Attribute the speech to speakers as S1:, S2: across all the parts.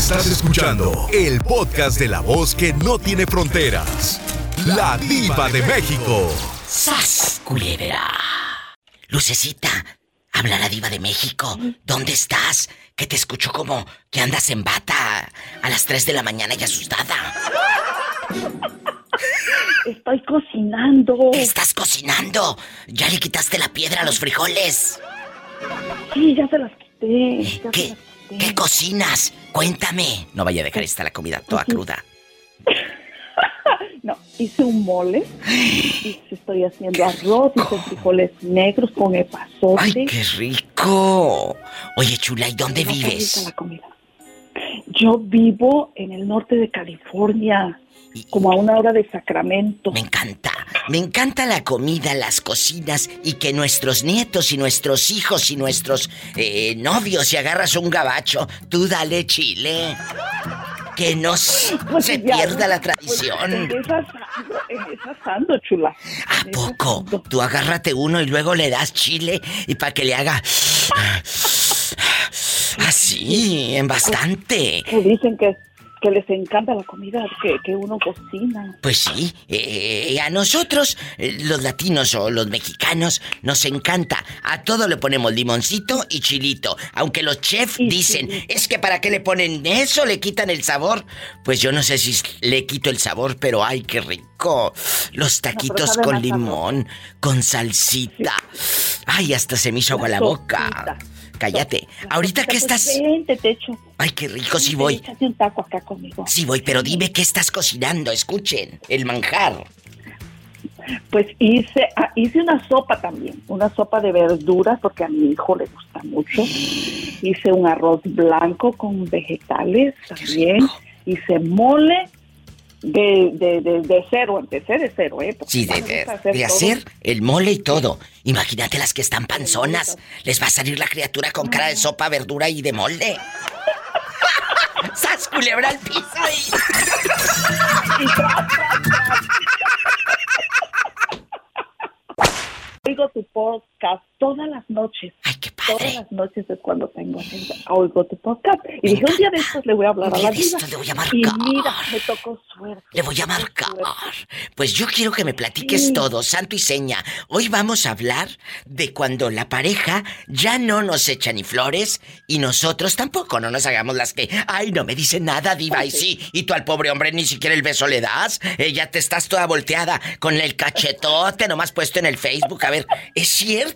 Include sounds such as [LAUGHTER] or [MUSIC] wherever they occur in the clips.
S1: Estás escuchando el podcast de la voz que no tiene fronteras. La diva de México.
S2: ¡Sas, culebra! Lucecita, habla la diva de México. ¿Dónde estás? Que te escucho como que andas en bata a las 3 de la mañana y asustada.
S3: Estoy cocinando.
S2: ¿Qué estás cocinando? ¿Ya le quitaste la piedra a los frijoles?
S3: Sí, ya se las quité. ya se
S2: ¿Qué,
S3: las
S2: ¿Qué cocinas? Cuéntame. No vaya a dejar esta la comida toda cruda. [LAUGHS]
S3: No, hice un mole. Estoy haciendo arroz, hice frijoles negros con epazote.
S2: ¡Ay, qué rico! Oye, chula, ¿y dónde vives?
S3: la comida. Yo vivo en el norte de California,
S2: Y-
S3: como a una hora de Sacramento.
S2: Me encanta, me encanta la comida, las cocinas y que nuestros nietos y nuestros hijos y nuestros eh, novios, si agarras un gabacho, tú dale chile. Que no
S3: Pues
S2: se
S3: ya,
S2: pierda la
S3: pues,
S2: tradición.
S3: en esa asando, chula.
S2: ¿A poco?
S3: asando.
S2: Tú agárrate uno y luego le das chile y para que le haga... [LAUGHS] Así, en bastante.
S3: Que dicen que, que les encanta la comida que, que uno cocina.
S2: Pues sí, eh, a nosotros, eh, los latinos o los mexicanos, nos encanta. A todo le ponemos limoncito y chilito. Aunque los chefs dicen, es que para qué le ponen eso, le quitan el sabor. Pues yo no sé si le quito el sabor, pero ay, qué rico. Los taquitos con limón, con salsita. Ay, hasta se me hizo agua la boca.
S3: sopita.
S2: Cállate.
S3: La
S2: Ahorita que estás...
S3: Vente, te echo.
S2: Ay, qué rico, sí voy.
S3: Échate un taco acá conmigo.
S2: Sí voy, pero dime qué estás cocinando. Escuchen, el manjar.
S3: Pues hice, ah, hice una sopa también, una sopa de verduras porque a mi hijo le gusta mucho. [GASPS] Hice un arroz blanco con vegetales también. Hice mole de, de, de, de cero, empecé de cero, ¿eh? Porque
S2: Sí, de, hacer el mole y todo. Imagínate las que están panzonas. Les va a salir la criatura con cara de sopa, verdura y de molde. [LAUGHS] ¡Sas culebra al piso! y-. [LAUGHS]
S3: Oigo tu podcast todas las noches.
S2: ¡Ay, qué
S3: Todas
S2: padre!
S3: las noches es cuando tengo oigo tu podcast. Y
S2: Me
S3: dije, un día de estos le voy a hablar a la vida.
S2: le voy a
S3: Y
S2: marcar.
S3: mira, me tocó suerte.
S2: Le voy a marcar. Pues yo quiero que me platiques
S3: Sí.
S2: todo, santo y seña. Hoy vamos a hablar de cuando la pareja ya no nos echa ni flores y nosotros tampoco no nos hagamos las que, ay, no me dice nada, diva, y sí, y tú al pobre hombre ni siquiera el beso le das. Eh, ya te estás toda volteada con el cachetote nomás puesto en el Facebook. A ver, es cierto.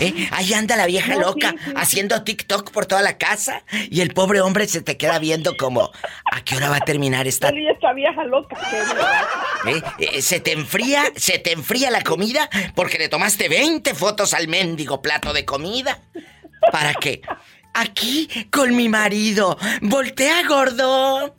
S2: ¿Eh? Ahí anda la vieja
S3: No,
S2: loca
S3: sí, sí, sí.
S2: haciendo TikTok por toda la casa y el pobre hombre se te queda viendo como, ¿a qué hora va a terminar esta
S3: esta vieja loca. qué verdad.
S2: ¿Eh? Eh, Se te enfría, se te enfría la comida porque le tomaste 20 fotos al mendigo plato de comida. ¿Para qué? Aquí con mi marido. Voltea, gordo.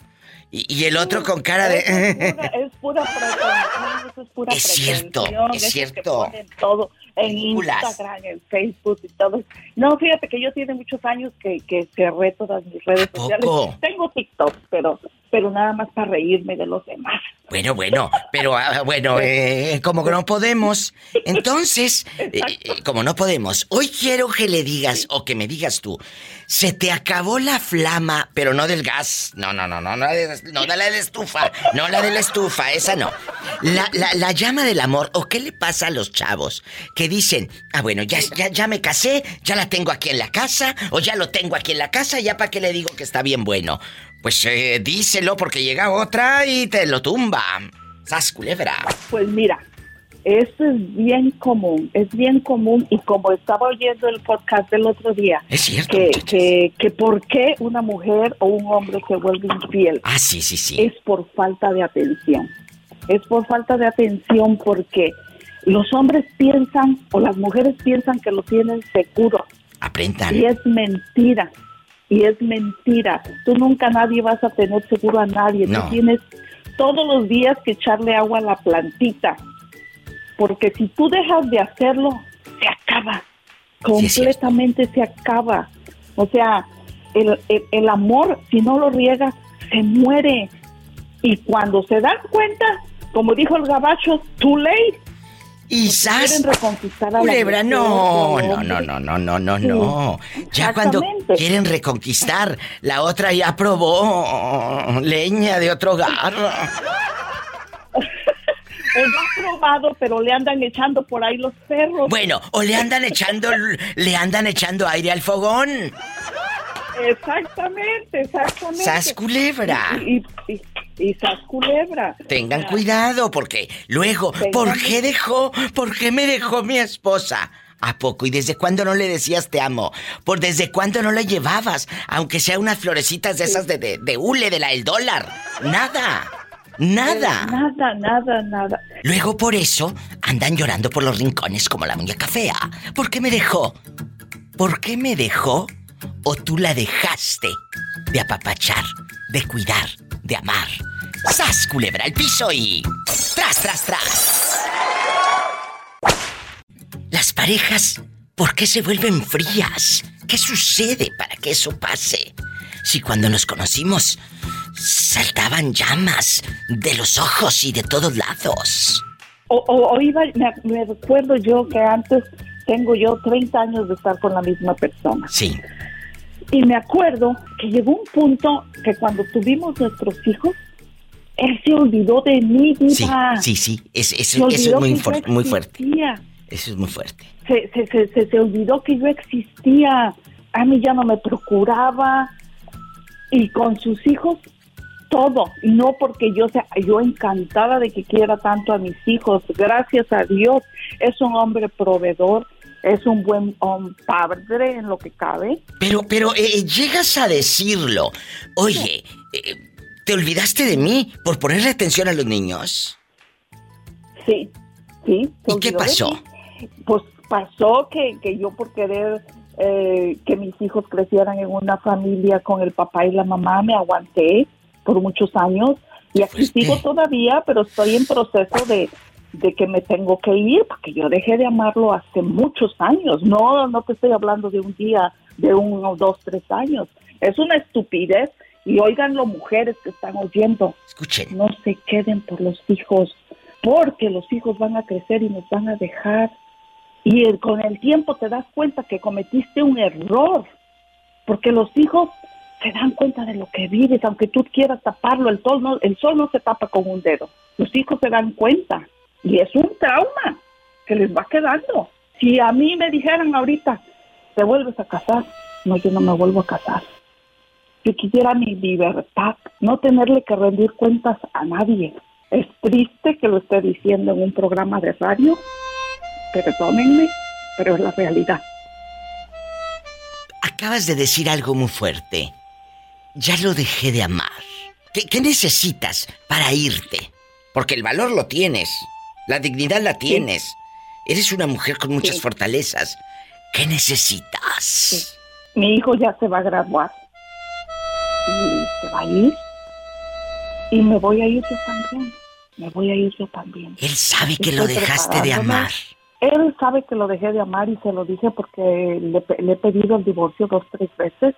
S2: Y, y el otro con cara
S3: Es
S2: de...
S3: pura, es pura [LAUGHS] pretensión, es pura
S2: Es cierto, es cierto.
S3: todo en. Instagram, en Facebook y todo. No, fíjate que yo tiene muchos años que, que cerré todas mis redes
S2: ¿A
S3: sociales. Tengo TikTok, pero, pero nada más para reírme de los demás.
S2: Bueno, bueno, pero ah, bueno, eh, como que no podemos. Entonces, eh, eh, como no podemos, hoy quiero que le digas o que me digas tú, se te acabó la flama, pero no del gas. No, no, no, no, no, no la de la estufa, no la de la estufa, esa no. La, la, la llama del amor, o qué le pasa a los chavos que dicen, ah, bueno, ya, ya, ya me casé, ya la tengo aquí en la casa, o ya lo tengo aquí en la casa, ya para qué le digo que está bien bueno. Pues eh, díselo porque llega otra y te lo tumba. Sas culebra.
S3: Pues mira, eso es bien común, es bien común y como estaba oyendo el podcast del otro día,
S2: Es cierto.
S3: que, que, que por qué una mujer o un hombre se vuelve infiel.
S2: Ah, sí, sí, sí.
S3: es por falta de atención. Es por falta de atención porque los hombres piensan o las mujeres piensan que lo tienen seguro
S2: Aprendan.
S3: y es mentira. Y es mentira. Tú nunca nadie vas a tener seguro a nadie.
S2: No.
S3: Tú tienes todos los días que echarle agua a la plantita. Porque si tú dejas de hacerlo, se acaba.
S2: Sí.
S3: Completamente se acaba. O sea, el, el- el amor, si no lo riegas, se muere. Y cuando se dan cuenta, como dijo el gabacho, too late.
S2: Y
S3: Quieren reconquistar a
S2: culebra, no, no, no, no, no, no, no, no.
S3: Sí,
S2: Ya cuando quieren reconquistar, la otra ya probó leña de otro hogar. [LAUGHS]
S3: O ya ha probado, pero le andan echando por ahí los perros.
S2: Bueno, o le andan echando, le andan echando aire al fogón.
S3: Exactamente, exactamente.
S2: Sas culebra.
S3: Y, y, y- y sas culebra.
S2: Tengan cuidado, porque luego,
S3: Tengan
S2: ¿por qué dejó? ¿Por qué me dejó mi esposa? ¿A poco? ¿Y desde cuándo no le decías te amo? ¿Por desde cuándo no la llevabas? Aunque sea unas florecitas de esas de, de, de hule, de la del dólar. Nada. Nada.
S3: Nada, nada, nada.
S2: Luego por eso andan llorando por los rincones como la muñeca fea. ¿Por qué me dejó? ¿Por qué me dejó? ¿O tú la dejaste de apapachar, de cuidar, de amar? ¡Sas, culebra al piso y... ¡Tras, tras, tras! Las parejas, ¿por qué se vuelven frías? ¿Qué sucede para que eso pase? Si cuando nos conocimos saltaban llamas de los ojos y de todos lados.
S3: O, o- o iba, me, me recuerdo yo que antes tengo yo 30 años de estar con la misma persona.
S2: Sí,
S3: Y me acuerdo que llegó un punto que cuando tuvimos nuestros hijos, él se olvidó de mí,
S2: sí,
S3: diva.
S2: sí, sí. Es, es- eso es muy, muy fuerte. Eso es muy fuerte.
S3: Se, se, se, se, se olvidó que yo existía. A mí ya no me procuraba. Y con sus hijos, todo. Y no porque yo sea, yo encantada de que quiera tanto a mis hijos. Gracias a Dios. Es un hombre proveedor. Es un buen hom- padre en lo que cabe.
S2: Pero, pero, eh, llegas a decirlo. Oye, eh, ¿te olvidaste de mí por ponerle atención a los niños?
S3: Sí, sí.
S2: ¿Y qué pasó?
S3: Pues pasó que, que yo por querer eh, que mis hijos crecieran en una familia con el papá y la mamá me aguanté por muchos años y aquí
S2: Fuiste.
S3: sigo todavía, pero estoy en proceso de, de que me tengo que ir porque yo dejé de amarlo hace muchos años. No, no te estoy hablando de un día, de uno, dos, tres años. Es una estupidez y oiganlo mujeres que están oyendo
S2: Escuchen.
S3: no se queden por los hijos, porque los hijos van a crecer y nos van a dejar. Y con el tiempo te das cuenta que cometiste un error, porque los hijos se dan cuenta de lo que vives, aunque tú quieras taparlo, el sol no, el sol no se tapa con un dedo. Los hijos se dan cuenta y es un trauma que les va quedando. Si a mí me dijeran ahorita, te vuelves a casar, no, yo no me vuelvo a casar. Yo quisiera mi libertad, no tenerle que rendir cuentas a nadie. Es triste que lo esté diciendo en un programa de radio, perdónenme, pero es la realidad.
S2: Acabas de decir algo muy fuerte. Ya lo dejé de amar. ¿Qué, qué necesitas para irte? Porque el valor lo tienes. La dignidad la tienes. Eres una mujer con muchas
S3: Sí.
S2: fortalezas. ¿Qué necesitas?
S3: Mi hijo ya se va a graduar y se va a ir y me voy a ir yo también. Me voy a ir yo también.
S2: Él sabe que lo dejaste de amar.
S3: Él sabe que lo dejé de amar y se lo dije porque le, he pedido el divorcio dos, tres veces,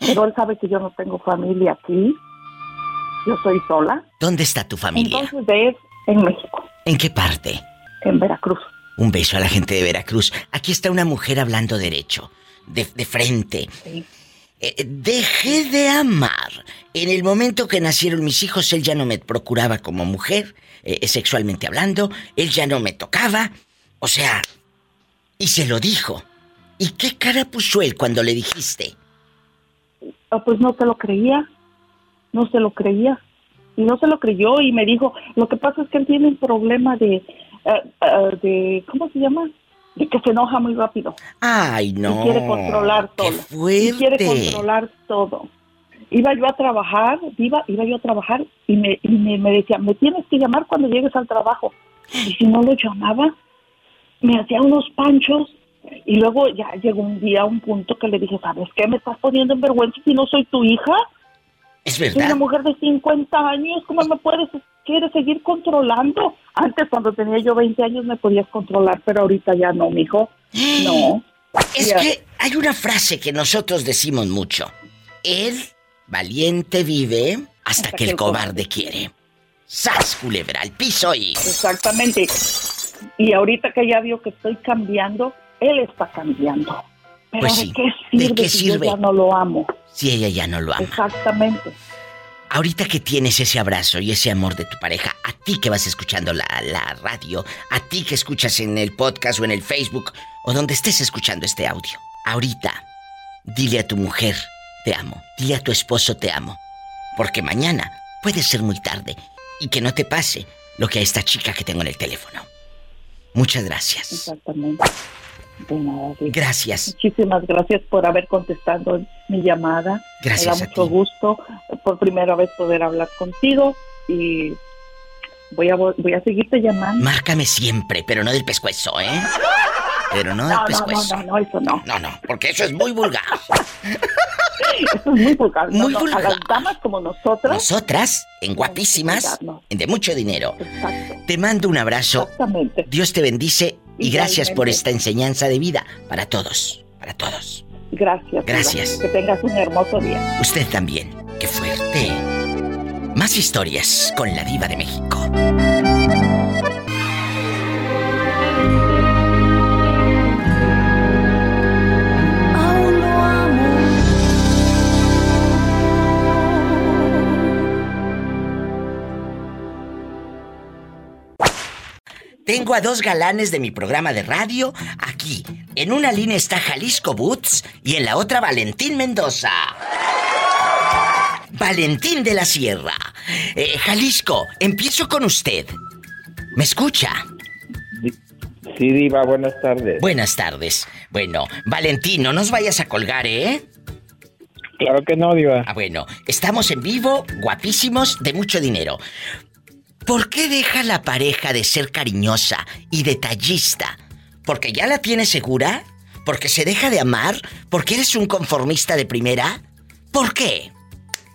S3: pero él sabe que yo no tengo familia aquí. Yo soy sola.
S2: ¿Dónde está tu familia?
S3: Entonces de él en México,
S2: ¿En qué parte?
S3: en Veracruz.
S2: Un beso a la gente de Veracruz. Aquí está una mujer hablando derecho, de, de frente.
S3: Sí.
S2: Eh, dejé de amar. En el momento que nacieron mis hijos, él ya no me procuraba como mujer, eh, sexualmente hablando, él ya no me tocaba. O sea, y se lo dijo. ¿Y qué cara puso él cuando le dijiste?
S3: Ah, pues no se lo creía, no se lo creía. Y no se lo creyó y me dijo, lo que pasa es que él tiene un problema de, eh, eh, de ¿cómo se llama? De que se enoja muy rápido.
S2: Ay, no.
S3: y quiere controlar todo.
S2: ¡Qué fuerte!
S3: Y quiere controlar todo. Iba yo a trabajar, iba, iba yo a trabajar y, me, y me, me decía, me tienes que llamar cuando llegues al trabajo. Y si no lo llamaba, me hacía unos panchos y luego ya llegó un día, un punto que le dije, ¿sabes qué? Me estás poniendo en vergüenza si no soy tu hija.
S2: Es
S3: Soy una
S2: verdad.
S3: mujer de 50 años, ¿cómo me puedes, quieres seguir controlando? Antes, cuando tenía yo 20 años, me podías controlar, pero ahorita ya no, mijo. [GASPS] No.
S2: Es
S3: Ya.
S2: que hay una frase que nosotros decimos mucho. El valiente vive hasta, que el cobarde quiere. ¡Sas, culebra, al piso y...
S3: Exactamente. Y ahorita que ya vio que estoy cambiando, él está cambiando. Pero
S2: Pues
S3: ¿de qué
S2: ¿De
S3: sirve
S2: qué
S3: si yo
S2: sirve?
S3: ya no lo amo?
S2: Si ella ya no lo ama.
S3: Exactamente.
S2: Ahorita que tienes ese abrazo y ese amor de tu pareja, a ti que vas escuchando la, la radio, a ti que escuchas en el podcast o en el Facebook o donde estés escuchando este audio, ahorita, dile a tu mujer, te amo. Dile a tu esposo, te amo. Porque mañana puede ser muy tarde y que no te pase lo que a esta chica que tengo en el teléfono. Muchas gracias.
S3: Exactamente. De nada.
S2: Gracias.
S3: Muchísimas gracias por haber contestado mi llamada.
S2: Gracias
S3: Me da mucho
S2: ti.
S3: gusto por primera vez poder hablar contigo y voy a vo- voy a seguirte llamando.
S2: Márcame siempre, pero no del pescuezo, ¿eh? Pero no del
S3: No, no, no,
S2: pescuezo.
S3: no, no, eso no.
S2: No, no, porque eso es muy vulgar.
S3: Eso es muy vulgar. No,
S2: Muy
S3: no,
S2: vulgar.
S3: A las damas como nosotras.
S2: Nosotras, en guapísimas, de mucho dinero.
S3: Exacto.
S2: Te mando un abrazo.
S3: Exactamente.
S2: Dios te bendice y gracias por esta enseñanza de vida para todos, para todos.
S3: Gracias.
S2: Gracias.
S3: Que tengas un hermoso día.
S2: Usted también. ¡Qué fuerte! Más historias con la diva de México.
S4: Aún lo amo.
S2: Tengo a dos galanes de mi programa de radio aquí. En una línea está Jalisco Boots y en la otra Valentín Mendoza. Valentín de la Sierra. Eh, Jalisco, empiezo con usted. ¿Me escucha?
S5: Sí, Diva, buenas tardes.
S2: Buenas tardes. Bueno, Valentín, no nos vayas a colgar, ¿eh?
S5: Claro que no, Diva.
S2: Ah, bueno, estamos en vivo, guapísimos, de mucho dinero. ¿Por qué deja la pareja de ser cariñosa y detallista? ¿Porque ya la tiene segura? ¿Porque se deja de amar? ¿Porque eres un conformista de primera? ¿Por qué?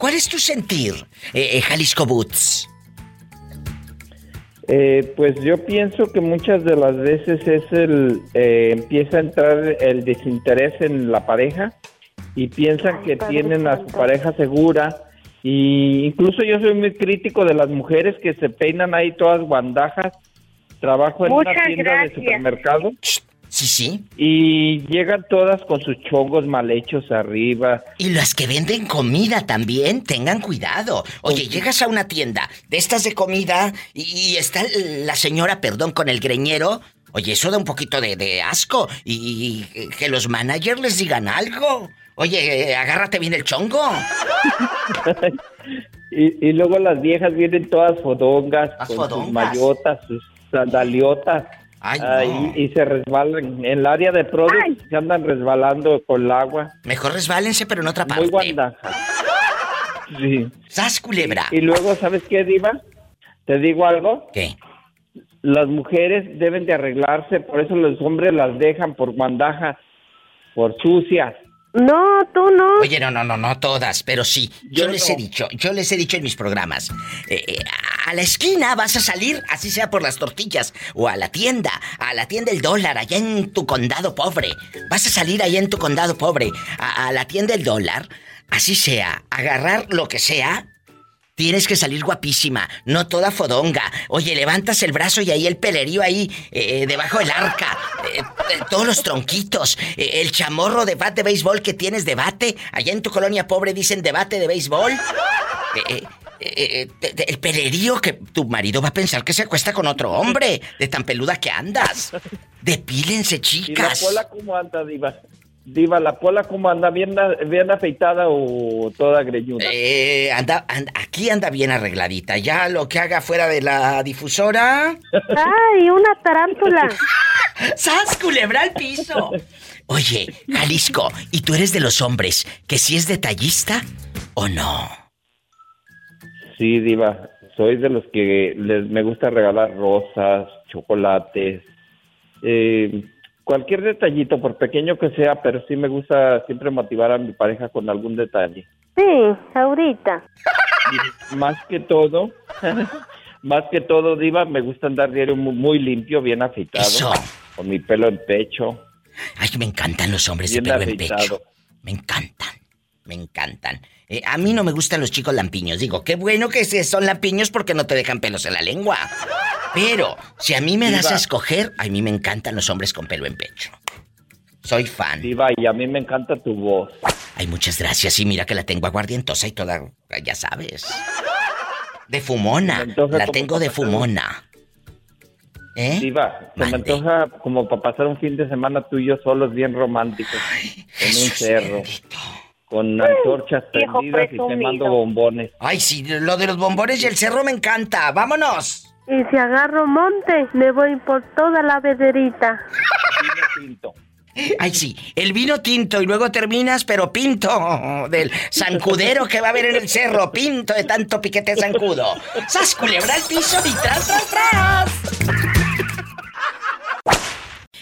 S2: ¿Cuál es tu sentir, eh, eh, Jalisco Boots?
S5: Eh, pues yo pienso que muchas de las veces es el eh, empieza a entrar el desinterés en la pareja y piensan que tienen a su pareja segura y incluso yo soy muy crítico de las mujeres que se peinan ahí todas guandajas. Trabajo en una
S6: Muchas
S5: tienda
S6: gracias.
S5: de supermercado
S2: Sí, sí.
S5: y llegan todas con sus chongos mal hechos arriba.
S2: Y las que venden comida también, tengan cuidado. Oye, llegas a una tienda de estas de comida y, y está la señora, perdón, con el greñero. Oye, eso da un poquito de, de asco. Y, y que los managers les digan algo. Oye, eh, agárrate bien el chongo. [LAUGHS]
S5: Y, y luego las viejas vienen todas fodongas, con
S2: fodongas.
S5: sus mayotas, sus sandaliotas.
S2: Ay,
S5: Ahí,
S2: no.
S5: y se resbalan. En el área de productos se andan resbalando con el agua.
S2: Mejor resbálense, pero en otra
S5: Muy
S2: parte.
S5: guandaja. Sí.
S2: ¡Sas, culebra!
S5: Y luego, ¿sabes qué, Diva? Te digo algo.
S2: ¿Qué?
S5: Las mujeres deben de arreglarse, por eso los hombres las dejan por guandajas, por sucias.
S6: No, tú no.
S2: Oye, no, no, no, no todas, pero sí. Yo,
S5: Yo
S2: les
S5: no.
S2: he dicho, yo les he dicho en mis programas, eh, eh, a la esquina vas a salir, así sea por las tortillas, o a la tienda, a la tienda El Dólar, allá en tu condado pobre. Vas a salir allá en tu condado pobre, a, a la tienda El Dólar, así sea, agarrar lo que sea. Tienes que salir guapísima, no toda fodonga. Oye, levantas el brazo y ahí el pelerío ahí, eh, debajo del arca. eh, eh, todos los tronquitos. eh, el chamorro de bat de béisbol que tienes debate. Allá en tu colonia pobre dicen debate de béisbol. Eh, eh, eh, eh, el pelerío que tu marido va a pensar que se acuesta con otro hombre. De tan peluda que andas. [LAUGHS] Depílense,
S5: ¿Y la
S2: chicas.
S5: cómo anda, Diva? Diva, ¿la pola cómo anda? ¿Bien, bien afeitada o toda greñuda?
S2: Eh, anda, anda- aquí anda bien arregladita. Ya lo que haga fuera de la difusora.
S6: Ay, una tarántula. [LAUGHS]
S2: ¡Sas, culebra al piso! Oye, Jalisco, ¿y tú eres de los hombres que si es detallista o no?
S5: Sí, Diva. Soy de los que les, me gusta regalar rosas, chocolates, eh, cualquier detallito, por pequeño que sea, pero sí me gusta siempre motivar a mi pareja con algún detalle.
S6: Sí, ahorita.
S5: Más que todo, [LAUGHS] más que todo, Diva, me gusta andar diario mu- muy, limpio, bien afeitado,
S2: Eso.
S5: con mi pelo en pecho,
S2: Ay, me encantan los hombres de
S5: bien
S2: pelo en pecho. Me encantan. Me encantan. Eh, a mí no me gustan los chicos lampiños. Digo, qué bueno que son lampiños porque no te dejan pelos en la lengua. Pero, si a mí me das a escoger, a mí me encantan los hombres con pelo en pecho. Soy fan.
S5: Diva, y a mí me encanta tu voz.
S2: Ay, muchas gracias. Y mira que la tengo aguardientosa y toda, ya sabes. De fumona. La tengo de fumona. ¿Eh?
S5: Diva, se me antoja como para pasar un fin de semana tú y yo solos bien románticos. en un cerro.
S2: bendito.
S5: Con antorchas prendidas y te mando bombones.
S2: Ay, sí, lo de los bombones y el cerro me encanta. ¡Vámonos!
S6: Y si agarro monte, me voy por toda la vederita.
S5: Vino tinto.
S2: Ay, sí, el vino tinto y luego terminas, pero pinto del zancudero que va a haber en el cerro. Pinto de tanto piquete zancudo. ¡Sas culebra al piso y tras, tras, tras!
S5: Pero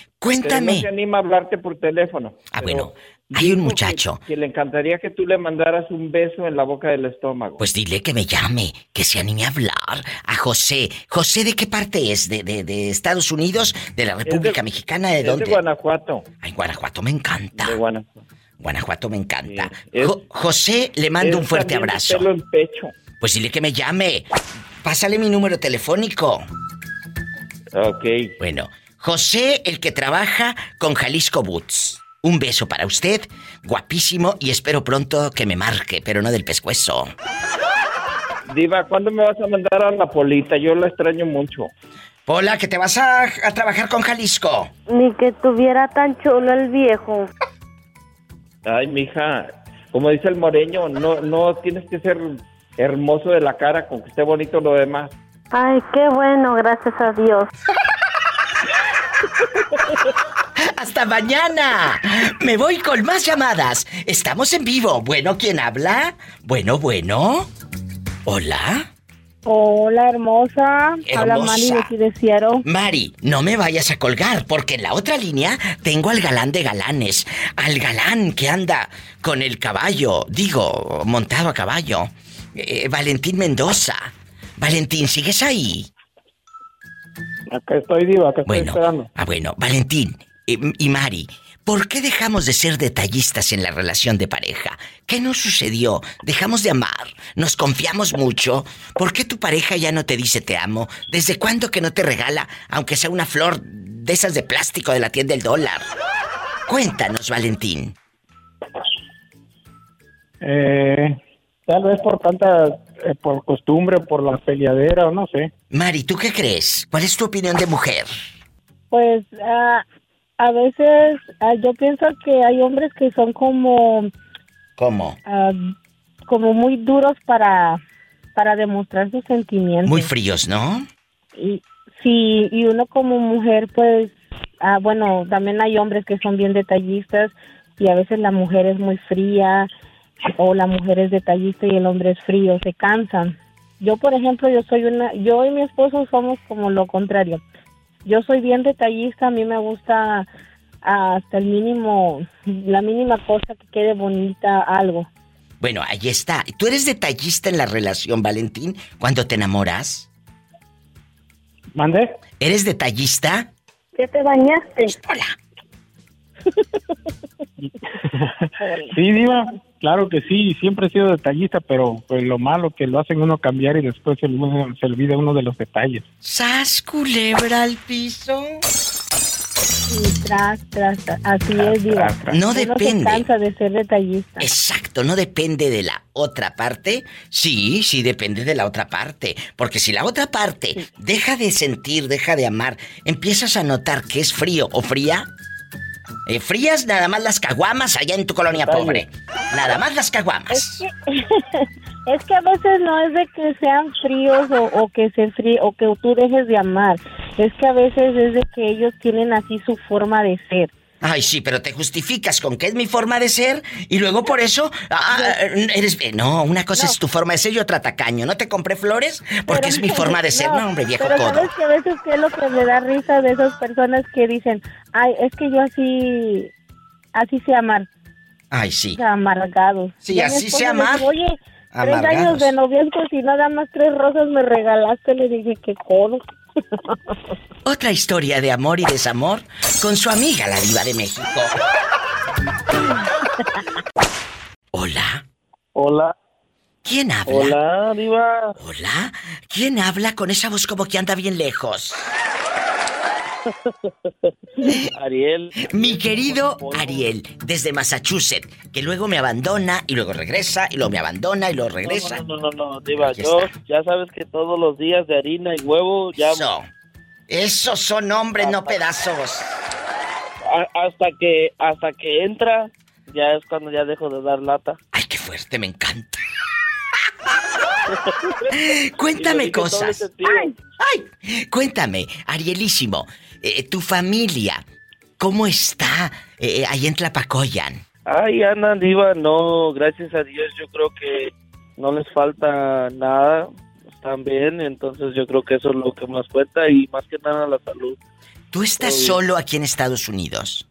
S5: no
S2: Cuéntame.
S5: se anima a hablarte por teléfono.
S2: Ah,
S5: Pero
S2: bueno, hay un muchacho.
S5: Que, que le encantaría que tú le mandaras un beso en la boca del estómago.
S2: Pues dile que me llame, que se anime a hablar. A José. ¿José de qué parte es? ¿De, de, de Estados Unidos? ¿De la República Mexicana? ¿De dónde?
S5: de Guanajuato.
S2: Ay, Guanajuato me encanta.
S5: De Guanajuato.
S2: Guanajuato me encanta.
S5: Sí, es-
S2: Jo- José, le mando un fuerte abrazo.
S5: pelo en pecho.
S2: Pues dile que me llame. Pásale mi número telefónico.
S5: Ok.
S2: Bueno, José, el que trabaja con Jalisco Boots. Un beso para usted, guapísimo, y espero pronto que me marque, pero no del pescuezo.
S5: Diva, ¿cuándo me vas a mandar a la polita? Yo la extraño mucho.
S2: Hola, que te vas a, a trabajar con Jalisco.
S6: Ni que tuviera tan chulo el viejo.
S5: Ay, mija, como dice el moreño, no, no tienes que ser hermoso de la cara con que esté bonito lo demás.
S6: Ay, qué bueno, gracias a Dios. [LAUGHS]
S2: Hasta mañana. Me voy con más llamadas. Estamos en vivo. Bueno, ¿quién habla? Bueno, bueno. Hola.
S7: Hola, hermosa. Habla
S2: Hermosa.
S7: Mari de aquí de Seattle.
S2: Mari, no me vayas a colgar, porque en la otra línea tengo al galán de galanes. Al galán que anda con el caballo, digo, montado a caballo. Eh, Valentín Mendoza. Valentín, ¿sigues ahí?
S5: Acá estoy, Diva, acá
S2: Bueno, ah, bueno, Valentín eh, y Mari, ¿por qué dejamos de ser detallistas en la relación de pareja? ¿Qué nos sucedió? ¿Dejamos de amar? ¿Nos confiamos mucho? ¿Por qué tu pareja ya no te dice te amo? ¿Desde cuándo que no te regala, aunque sea una flor de esas de plástico de la tienda del dólar? Cuéntanos, Valentín.
S8: Eh, tal vez por tanta, eh, por costumbre, por la peleadera, o no sé.
S2: Mari, ¿tú qué crees? ¿Cuál es tu opinión de mujer?
S7: Pues ah, a veces ah, yo pienso que hay hombres que son como,
S2: ¿Cómo?
S7: ah, como muy duros para, para demostrar sus sentimientos.
S2: Muy fríos, ¿no?
S7: Y, sí, y uno como mujer, pues, ah, bueno, también hay hombres que son bien detallistas y a veces la mujer es muy fría o la mujer es detallista y el hombre es frío, se cansan. Yo, por ejemplo, yo soy una, yo y mi esposo somos como lo contrario. Yo soy bien detallista, a mí me gusta hasta el mínimo, la mínima cosa que quede bonita, algo.
S2: Bueno, ahí está. ¿Tú eres detallista en la relación, Valentín, cuando te enamoras?
S8: ¿Mande?
S2: ¿Eres detallista?
S6: ¿Qué te bañaste?
S2: Hola. [LAUGHS]
S8: Sí, Diva, claro que sí, siempre he sido detallista, pero pues lo malo que lo hacen uno cambiar y después se, uno- se olvida uno de los detalles.
S2: ¿Sas culebra al piso?
S7: Y tras, tras, tras, así es, diva.
S8: tras, tras.
S2: No
S7: Uno se
S2: depende.
S7: cansa de ser detallista.
S2: Exacto, no depende de la otra parte. Sí, sí depende de la otra parte. Porque si la otra parte deja de sentir, deja de amar, empiezas a notar que es frío o fría. Eh, frías nada más las caguamas allá en tu colonia pobre. Nada más las caguamas. [LAUGHS]
S7: Es que a veces no es de que sean fríos o, o que se fríe o que tú dejes de amar. Es que a veces es de que ellos tienen así su forma de ser.
S2: Ay, sí, pero te justificas con que es mi forma de ser y luego por eso ah, eres... eh, No, una cosa
S7: No.
S2: es tu forma de ser y otra tacaño. ¿No te compré flores? Porque
S7: Pero-
S2: es mi forma de ser. No, hombre, viejo
S7: Pero
S2: codo.
S7: sabes que a veces que es lo que me da risa de esas personas que dicen, ay, es que yo así, así sé amar,
S2: Ay, sí.
S7: amargados.
S2: Sí, así amar.
S7: digo, Oye, tres
S2: Amargados.
S7: años de noviazgo y nada más tres rosas me regalaste. Le dije, qué codo.
S2: Otra historia de amor y desamor con su amiga la diva de México. Hola.
S8: Hola,
S2: ¿Quién habla?
S9: Hola, Diva.
S2: Hola. ¿Quién habla con esa voz como que anda bien lejos? [LAUGHS]
S9: Ariel.
S2: Mi querido Ariel, desde Massachusetts, que luego me abandona y luego regresa y luego me abandona y luego regresa.
S9: No, no, no, no, no, Diva. Yo,
S2: está.
S9: ya sabes que todos los días de harina y huevo, ya.
S2: Eso. Esos son hombres, no pedazos.
S9: a- hasta que hasta que entra, ya es cuando ya dejo de dar lata.
S2: Ay, qué fuerte, me encanta. [LAUGHS] Cuéntame cosas.
S9: sentido.
S2: Ay, cuéntame, Arielísimo, eh, tu familia, ¿cómo está eh, ahí en Tlapacoyan?
S9: Ay, Ana, Diva, no, gracias a Dios, yo creo que no les falta nada, están bien, entonces yo creo que eso es lo que más cuenta y más que nada la salud.
S2: ¿Tú estás solo aquí en Estados Unidos?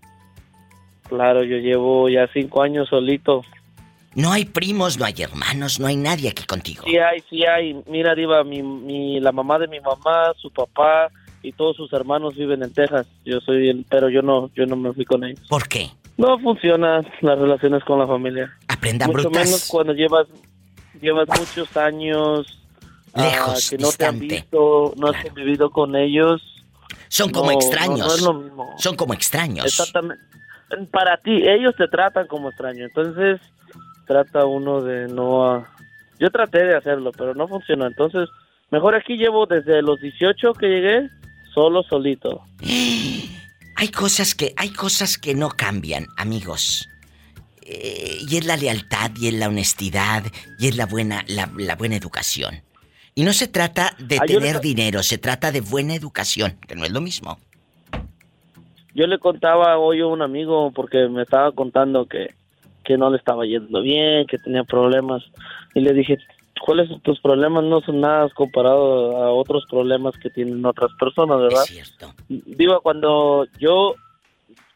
S9: Claro, yo llevo ya cinco años solito.
S2: No hay primos, no hay hermanos, no hay nadie aquí contigo.
S9: Sí hay, sí hay. Mira, Diva, mi, mi, la mamá de mi mamá, su papá y todos sus hermanos viven en Texas. Yo soy el, pero yo no, yo no me fui con ellos.
S2: ¿Por qué?
S9: No funcionan las relaciones con la familia.
S2: Aprendan
S9: Mucho
S2: brutas.
S9: menos cuando llevas, llevas muchos años ah,
S2: Lejos,
S9: que no te han
S2: distante.
S9: visto, no has convivido con ellos.
S2: Son como
S9: No,
S2: extraños.
S9: No, no es lo mismo.
S2: Son como extraños.
S9: Exactamente. Para ti, ellos te tratan como extraño. Entonces, trata uno de no... ah, Yo traté de hacerlo, pero no funcionó. Entonces, mejor aquí llevo desde los 18 que llegué, solo, solito. [GASPS]
S2: Hay cosas que, hay cosas que no cambian, amigos. Eh, y es la lealtad, y es la honestidad, y es la buena, la, la buena educación. Y no se trata de
S9: Ah,
S2: tener
S9: le-
S2: dinero, se trata de buena educación, que no es lo mismo.
S9: Yo le contaba hoy a un amigo porque me estaba contando que, que no le estaba yendo bien, que tenía problemas. Y le dije, ¿cuáles son tus problemas? No son nada comparado a otros problemas que tienen otras personas, ¿verdad?
S2: Es cierto.
S9: Digo, cuando yo,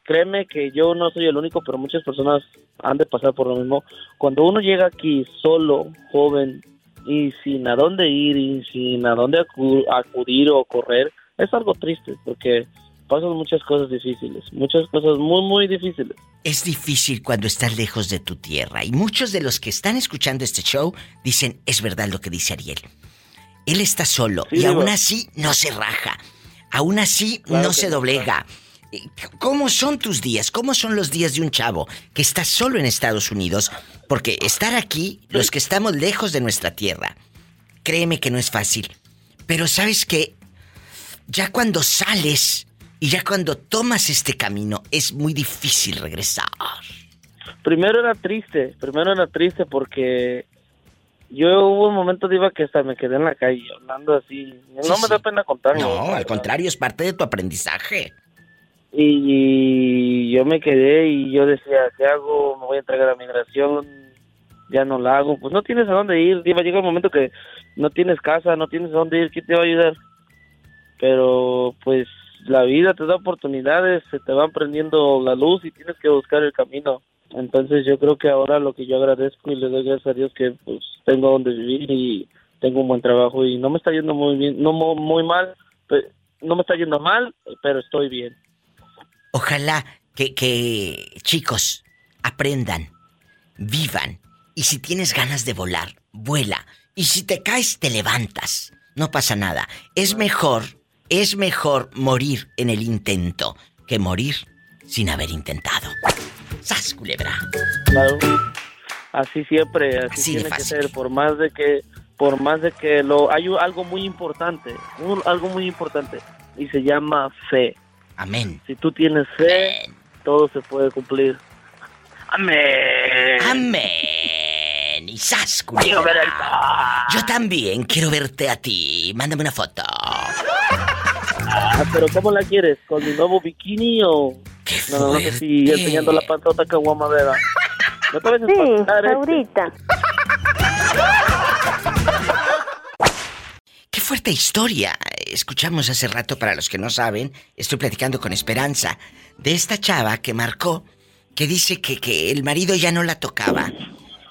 S9: créeme que yo no soy el único, pero muchas personas han de pasar por lo mismo. Cuando uno llega aquí solo, joven, y sin a dónde ir, y sin a dónde acu- acudir o correr, es algo triste, porque pasan muchas cosas difíciles, muchas cosas muy, muy difíciles.
S2: Es difícil cuando estás lejos de tu tierra. Y muchos de los que están escuchando este show dicen, es verdad lo que dice Ariel. Él está solo
S9: Sí,
S2: y
S9: digo.
S2: aún así no se raja. Aún así
S9: Claro
S2: no se doblega. Eh, ¿Cómo son tus días? ¿Cómo son los días de un chavo que está solo en Estados Unidos? Porque estar aquí, los que estamos lejos de nuestra tierra, créeme que no es fácil. Pero sabes que ya cuando sales y ya cuando tomas este camino, es muy difícil regresar.
S9: Primero era triste, primero era triste porque yo hubo un momento, Diva, que hasta me quedé en la calle hablando así. No
S2: Sí,
S9: me
S2: sí.
S9: da pena contarlo.
S2: No, al contrario, es parte de tu aprendizaje.
S9: Y yo me quedé y yo decía, ¿qué hago? Me voy a entregar a migración, ya no la hago. Pues no tienes a dónde ir, Diva, llega un momento que no tienes casa, no tienes a dónde ir, ¿quién te va a ayudar? Pero pues la vida te da oportunidades, se te van prendiendo la luz y tienes que buscar el camino. Entonces yo creo que ahora lo que yo agradezco y le doy gracias a Dios que pues tengo donde vivir y tengo un buen trabajo y no me está yendo muy bien, no mu- muy mal, no me está yendo mal, pero estoy bien.
S2: Ojalá que, que chicos aprendan, vivan. Y si tienes ganas de volar, vuela. Y si te caes, te levantas. No pasa nada. Es mejor, es mejor morir en el intento que morir sin haber intentado. ¡Sas, culebra!
S9: Claro. Así siempre, así,
S2: Así
S9: tiene que ser, por más de que, por más de que lo, hay algo muy importante, un- algo muy importante, y se llama fe.
S2: Amén.
S9: Si tú tienes fe, todo se puede cumplir. Amén.
S2: Amén. Y sas, culebra. Yo también quiero verte a ti. Mándame una foto.
S9: Ah, pero ¿cómo la quieres? ¿Con mi nuevo bikini o...?
S2: ¡Qué
S9: No, no, no sé si
S2: fuerte!
S9: enseñando la panzota que guamadera. No te vayas
S6: Sí,
S9: ¿eh?
S6: ahorita.
S2: Qué fuerte historia. Escuchamos hace rato, para los que no saben, estoy platicando con Esperanza, de esta chava que marcó, que dice que, que el marido ya no la tocaba.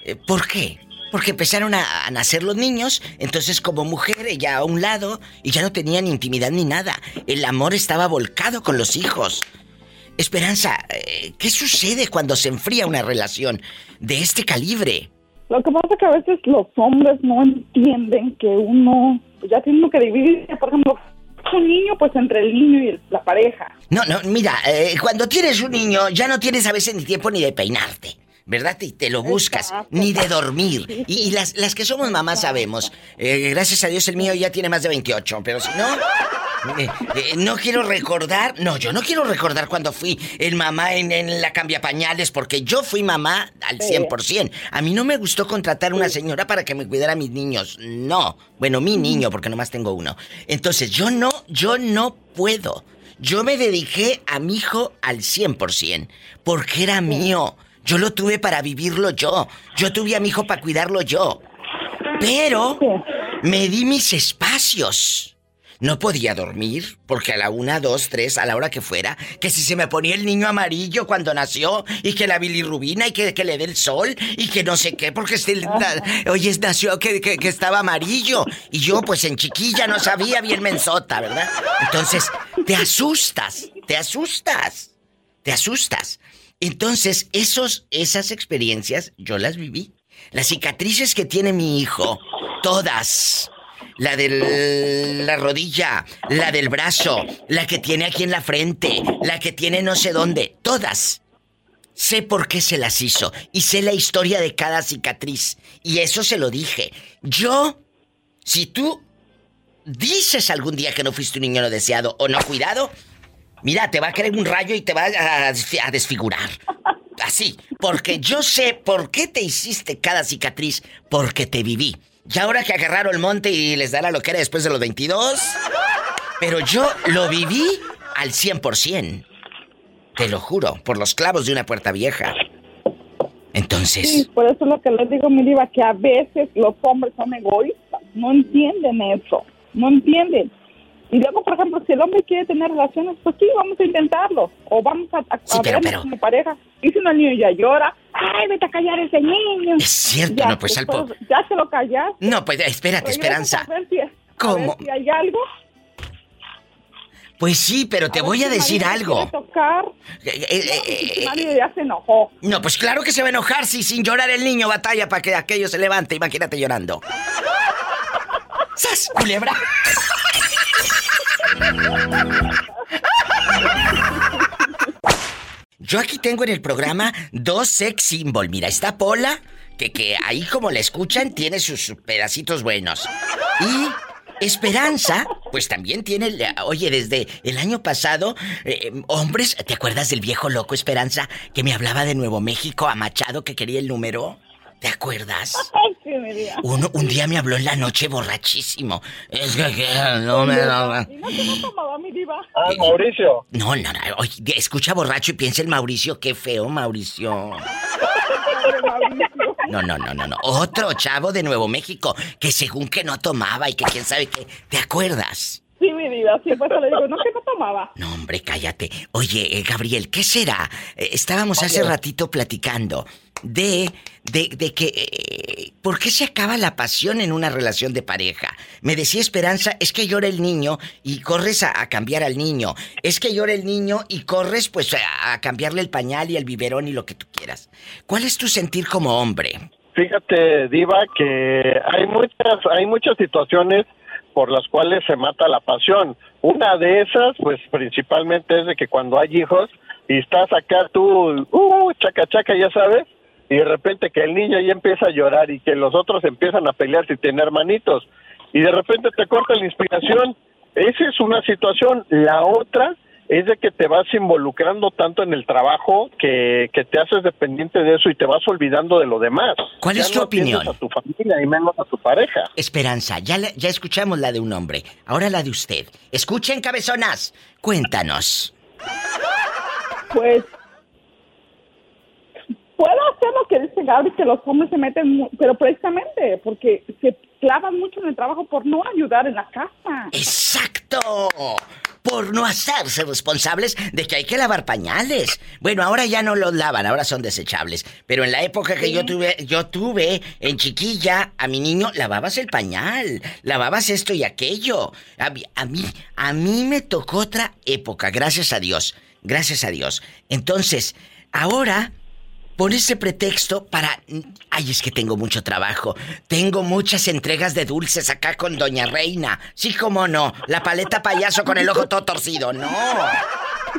S2: Eh, ¿Por qué? Porque empezaron a, a nacer los niños, entonces como mujer ella a un lado y ya no tenían intimidad ni nada. El amor estaba volcado con los hijos. Esperanza, eh, ¿qué sucede cuando se enfría una relación de este calibre?
S3: Lo que pasa es que a veces los hombres no entienden que uno pues, ya tiene que dividir, por ejemplo, un niño, pues entre el niño y la pareja.
S2: No, no, mira, eh, cuando tienes un niño ya no tienes a veces ni tiempo ni de peinarte. ¿Verdad? Y te lo buscas,
S3: Exacto.
S2: ni de dormir. Y, y las, las que somos mamás sabemos. Eh, gracias a Dios el mío ya tiene más de 28, pero si no... eh, eh, no quiero recordar, no, yo no quiero recordar cuando fui el mamá en, en la cambia pañales, porque yo fui mamá al
S3: Sí.
S2: 100%. A mí no me gustó contratar una señora para que me cuidara a mis niños. No. Bueno, mi niño, porque nomás tengo uno. Entonces, yo no, yo no puedo. Yo me dediqué a mi hijo al 100%, porque era mío. Yo lo tuve para vivirlo yo. Yo tuve a mi hijo para cuidarlo yo. Pero me di mis espacios. No podía dormir, porque a la una, dos, tres, a la hora que fuera, que si se me ponía el niño amarillo cuando nació, y que la bilirrubina, y que, que le dé el sol, y que no sé qué, porque este, na- oye, nació que, que- que estaba amarillo, y yo pues en chiquilla no sabía bien mensota, ¿verdad? Entonces, te asustas, te asustas, te asustas. Entonces, esos, esas experiencias yo las viví. Las cicatrices que tiene mi hijo, todas. La de la rodilla, la del brazo, la que tiene aquí en la frente, la que tiene no sé dónde, todas. Sé por qué se las hizo y sé la historia de cada cicatriz. Y eso se lo dije. Yo, si tú dices algún día que no fuiste un niño no deseado o no cuidado, mira, te va a caer un rayo y te va a, desfi- a desfigurar. Así, porque yo sé por qué te hiciste cada cicatriz, porque te viví. Y ahora que agarraron el monte y les da la loquera después de los 22, pero yo lo viví al 100%. Te lo juro, por los clavos de una puerta vieja. Entonces,
S3: Sí, por eso es lo que les digo, mi diva, que a veces los hombres son egoístas, no entienden eso, no entienden. Y luego, por ejemplo, si el hombre quiere tener relaciones, pues sí, vamos a intentarlo. O vamos a, a,
S2: Sí,
S3: a
S2: pero-
S3: vernos
S2: pero-
S3: como pareja. Y si un niño ya llora, ¡ay, vete a callar ese niño!
S2: Es cierto,
S3: Ya,
S2: no, pues al po-
S3: después, Ya se lo callas.
S2: no, pues espérate, Esperanza.
S3: A ver si, a
S2: ¿Cómo?
S3: ver si hay algo.
S2: Pues sí, pero te voy a decir algo.
S3: tocar.
S2: Eh, eh, eh,
S3: Si
S2: eh,
S3: María ya se enojó.
S2: No, pues claro que se va a enojar si sin llorar el niño batalla para que aquello se levante. Imagínate llorando. [LAUGHS] ¡Sas, culebra! Yo aquí tengo en el programa dos sex symbol. Mira, está Pola, que, que ahí como la escuchan tiene sus pedacitos buenos. Y Esperanza, pues también tiene, oye, desde el año pasado, eh, hombres, ¿te acuerdas del viejo loco Esperanza que me hablaba de Nuevo México a Machado que quería el número? ¿Te acuerdas? [LAUGHS]
S3: Ay, sí, mi diva.
S2: Uno, un día me habló en la noche borrachísimo. Es que, que no me...
S3: Y no lo tomaba mi diva.
S8: Ah, Mauricio.
S2: No, no, no. Oye, escucha borracho y piensa el Mauricio. Qué feo, Mauricio. No, no, no, no, no. Otro chavo de Nuevo México que según que no tomaba y que quién sabe qué. ¿Te acuerdas?
S3: Sí, mi diva, sí, pues le digo, no que no tomaba.
S2: No, hombre, cállate. Oye, eh, Gabriel, ¿qué será? Eh, estábamos hace ratito platicando de, de, de que... eh, ¿Por qué se acaba la pasión en una relación de pareja? Me decía Esperanza, es que llora el niño y corres a, cambiar al niño. Es que llora el niño y corres pues a, a cambiarle el pañal y el biberón y lo que tú quieras. ¿Cuál es tu sentir como hombre?
S8: Fíjate, Diva, que hay muchas, hay muchas situaciones por las cuales se mata la pasión. Una de esas, pues principalmente es de que cuando hay hijos y estás acá tú, uh, chaca chaca, ya sabes, y de repente que el niño ya empieza a llorar y que los otros empiezan a pelear sin tener manitos y de repente te corta la inspiración. Esa es una situación. La otra es de que te vas involucrando tanto en el trabajo que, que te haces dependiente de eso y te vas olvidando de lo demás.
S2: ¿Cuál
S8: Ya
S2: es tu
S8: no
S2: opinión?
S8: a tu familia y menos a tu pareja.
S2: Esperanza, ya, la- ya escuchamos la de un hombre, ahora la de usted. Escuchen, cabezonas, cuéntanos.
S3: Pues puedo hacer lo que dice Gaby, que los hombres se meten, pero precisamente porque se clavan mucho en el trabajo por no ayudar en la casa.
S2: ¡Exacto! Por no hacerse responsables de que hay que lavar pañales. Bueno, ahora ya no los lavan, ahora son desechables. Pero en la época que yo tuve, yo tuve en chiquilla a mi niño, lavabas el pañal, lavabas esto y aquello. A mí, a mí me tocó otra época, gracias a Dios, gracias a Dios. Entonces, ahora pone ese pretexto para... Ay, es que tengo mucho trabajo. Tengo muchas entregas de dulces acá con Doña Reina. Sí, cómo no. La paleta payaso con el ojo todo torcido. No.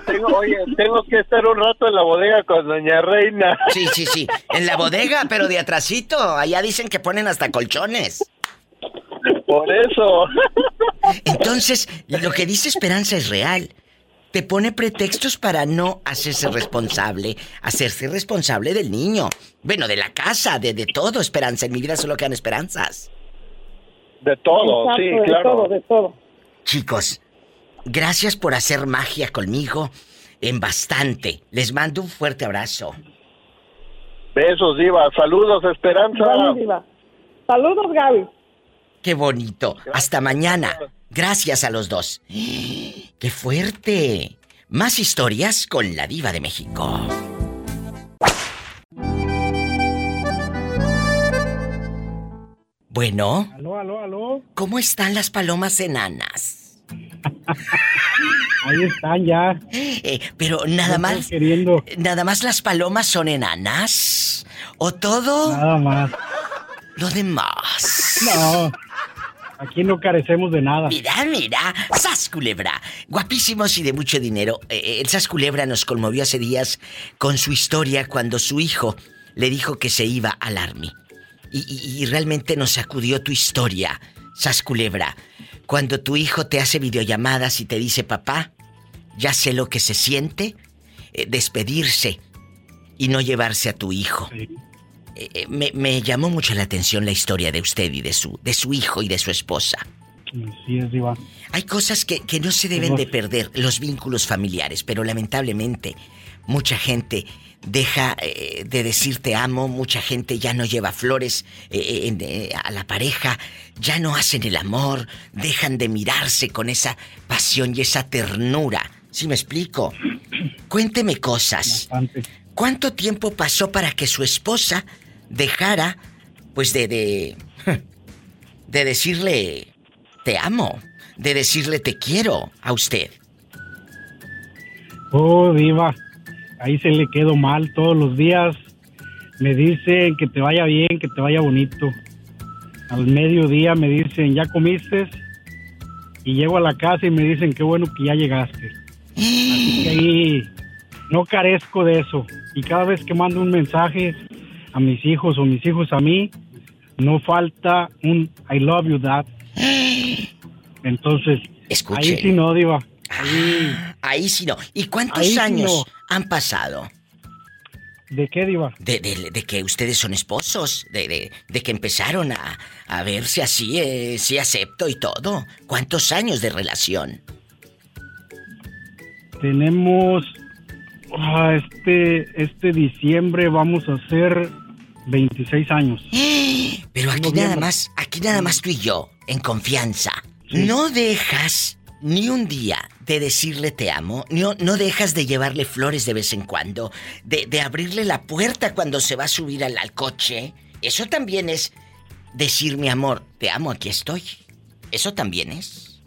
S8: Tengo, oye, tengo que estar un rato en la bodega con Doña Reina.
S2: Sí, sí, sí. En la bodega, pero de atrasito. Allá dicen que ponen hasta colchones.
S8: Por eso.
S2: Entonces, lo que dice Esperanza es real. Te pone pretextos para no hacerse responsable, hacerse responsable del niño. Bueno, de la casa, de, de todo, Esperanza. En mi vida solo quedan esperanzas.
S8: De todo,
S3: Exacto,
S8: sí,
S3: de
S8: claro.
S3: todo, de todo.
S2: Chicos, gracias por hacer magia conmigo en bastante. Les mando un fuerte abrazo.
S8: Besos, Diva. Saludos, Esperanza.
S3: Bueno, Diva. Saludos, Gaby.
S2: Qué bonito. Hasta mañana. Gracias a los dos. [GASPS] ¡Qué fuerte! Más historias con la diva de México. Bueno,
S10: Aló, aló, aló.
S2: ¿cómo están las palomas enanas? [LAUGHS]
S10: Ahí están ya. [LAUGHS]
S2: Eh, pero nada más,
S10: queriendo.
S2: nada más las palomas son enanas. ¿O todo
S10: Nada más.
S2: lo demás?
S10: No. Aquí no carecemos de nada.
S2: Mira, mira, Sas Culebra, guapísimos y de mucho dinero. Eh, el Sas Culebra nos conmovió hace días con su historia cuando su hijo le dijo que se iba al Army. Y, y- y realmente nos sacudió tu historia, Sas Culebra. Cuando tu hijo te hace videollamadas y te dice, papá, ya sé lo que se siente eh, despedirse y no llevarse a tu hijo.
S10: Sí.
S2: Eh, eh, me, me llamó mucho la atención la historia de usted y de su, de su hijo y de su esposa.
S10: Sí, es Diva.
S2: Hay cosas que, que no se deben de perder, los vínculos familiares, pero lamentablemente mucha gente deja eh, de decir te amo, mucha gente ya no lleva flores eh, eh, a la pareja, ya no hacen el amor, dejan de mirarse con esa pasión y esa ternura. ¿Sí me explico? Cuénteme cosas.
S10: Bastante.
S2: ¿Cuánto tiempo pasó para que su esposa dejara, pues, de, de, de decirle te amo, de decirle te quiero a usted?
S10: Oh, Diva. Ahí se le quedó mal todos los días. Me dicen que te vaya bien, que te vaya bonito. Al mediodía me dicen, ¿ya comiste? Y llego a la casa y me dicen, qué bueno que ya llegaste. Así que ahí [GASPS] no carezco de eso. Y cada vez que mando un mensaje a mis hijos o mis hijos a mí, no falta un I love you, dad. [GASPS] Entonces, ahí sí no, Diva.
S2: Ahí, ahí sí no. ¿Y cuántos
S10: Ahí sí
S2: años
S10: no.
S2: han pasado
S10: ¿De qué, Diva?
S2: de, de- de que ustedes son esposos? De, de- de que empezaron a, a verse así, eh, sí acepto y todo. ¿Cuántos años de relación?
S10: Tenemos ah, este este diciembre vamos a hacer 26 años. [GASPS]
S2: Pero aquí
S10: Noviembre.
S2: nada más, aquí nada más tú y yo, en confianza. No dejas ni un día de decirle te amo, no, no dejas de llevarle flores de vez en cuando, de, de abrirle la puerta cuando se va a subir al, al coche. Eso también es decir mi amor, te amo, aquí estoy. Eso también es.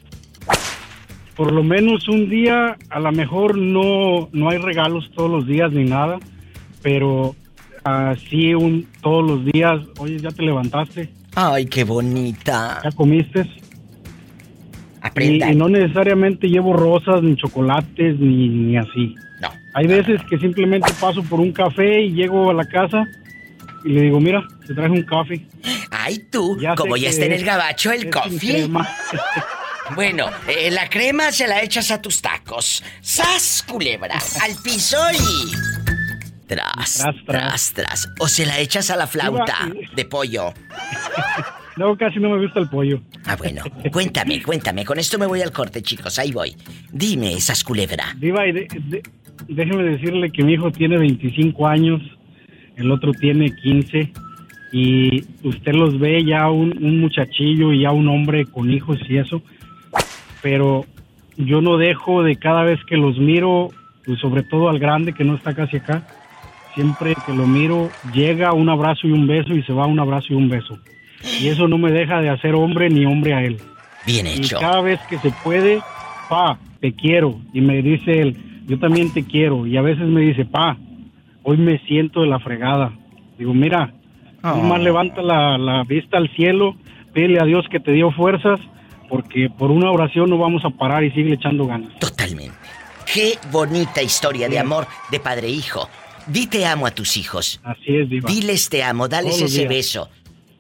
S10: Por lo menos un día, a lo mejor no no hay regalos todos los días ni nada, pero así un todos los días, oye, ya te levantaste,
S2: Ay, qué bonita.
S10: ya comiste.
S2: Aprenda.
S10: y no necesariamente llevo rosas ni chocolates ni, ni así.
S2: No.
S10: Hay veces que simplemente paso por un café y llego a la casa y le digo, mira, te traje un café.
S2: Ay, tú,
S10: Ya
S2: como ya está en el gabacho el coffee. [LAUGHS] Bueno, eh, la crema se la echas a tus tacos. ¡Sas, culebra! [LAUGHS] ¡Al piso y... Tras,
S10: Tras,
S2: tras. O se la echas a la flauta de pollo. [LAUGHS]
S10: No, casi no me gusta el pollo.
S2: Ah, bueno. Cuéntame, cuéntame. Con esto me voy al corte, chicos. Ahí voy. Dime, esas culebra.
S10: Diva, y de- de- déjeme decirle que mi hijo tiene 25 años, el otro tiene 15, y usted los ve ya un, un muchachillo y ya un hombre con hijos y eso, pero yo no dejo de cada vez que los miro, pues sobre todo al grande que no está casi acá, siempre que lo miro llega un abrazo y un beso y se va un abrazo y un beso. Y eso no me deja de hacer hombre ni hombre a él.
S2: Bien
S10: Y
S2: hecho.
S10: cada vez que se puede, pa, te quiero. Y me dice él, yo también te quiero. Y a veces me dice, pa, hoy me siento de la fregada. Digo, mira,
S2: Oh.
S10: más levanta la, la vista al cielo, pídele a Dios que te dio fuerzas, porque por una oración no vamos a parar y sigue echando ganas.
S2: Totalmente. Qué bonita historia de amor de padre e hijo. Di te amo a tus hijos.
S10: Así es, Diva.
S2: Diles te amo, dales
S10: Todos
S2: ese
S10: días.
S2: beso.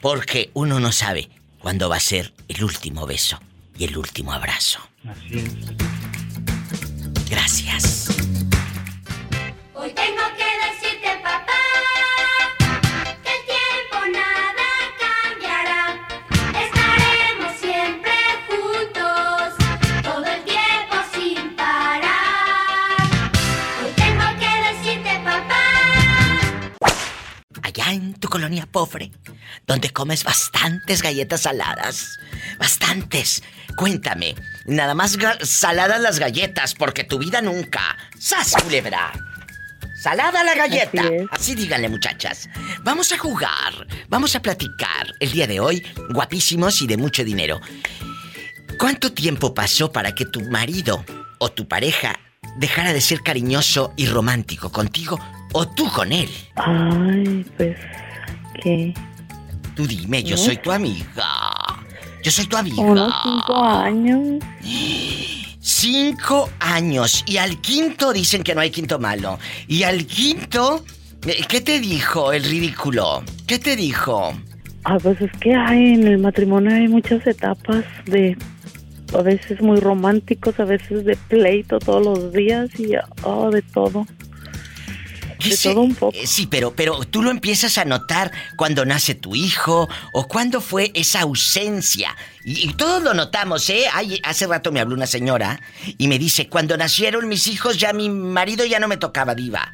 S2: Porque uno no sabe cuándo va a ser el último beso y el último abrazo.
S10: Así es.
S2: Gracias. Pobre, donde comes bastantes galletas saladas. Bastantes. Cuéntame, nada más saladas las galletas, porque tu vida nunca. ¡Sas, culebra! Salada la galleta.
S11: Así.
S2: Así díganle, muchachas. Vamos a jugar, vamos a platicar. El día de hoy, guapísimos y de mucho dinero. ¿Cuánto tiempo pasó para que tu marido o tu pareja dejara de ser cariñoso y romántico contigo o tú con él?
S11: Ay, pues, ¿qué?
S2: Tú dime, yo
S11: ¿Eh?
S2: soy tu amiga. Yo soy tu amiga.
S11: Unos cinco años.
S2: Cinco años. Y al quinto dicen que no hay quinto malo. Y al quinto, eh, ¿qué te dijo el ridículo? ¿Qué te dijo?
S11: Ah, pues es que hay en el matrimonio hay muchas etapas de a veces muy románticos, a veces de pleito todos los días y oh, de todo.
S2: ¿Qué
S11: De
S2: se-
S11: todo un poco.
S2: eh, Sí, pero, pero tú lo empiezas a notar cuando nace tu hijo o cuando fue esa ausencia. Y, y todos lo notamos, ¿eh? Ay, hace rato me habló una señora y me dice, cuando nacieron mis hijos ya mi marido ya no me tocaba diva.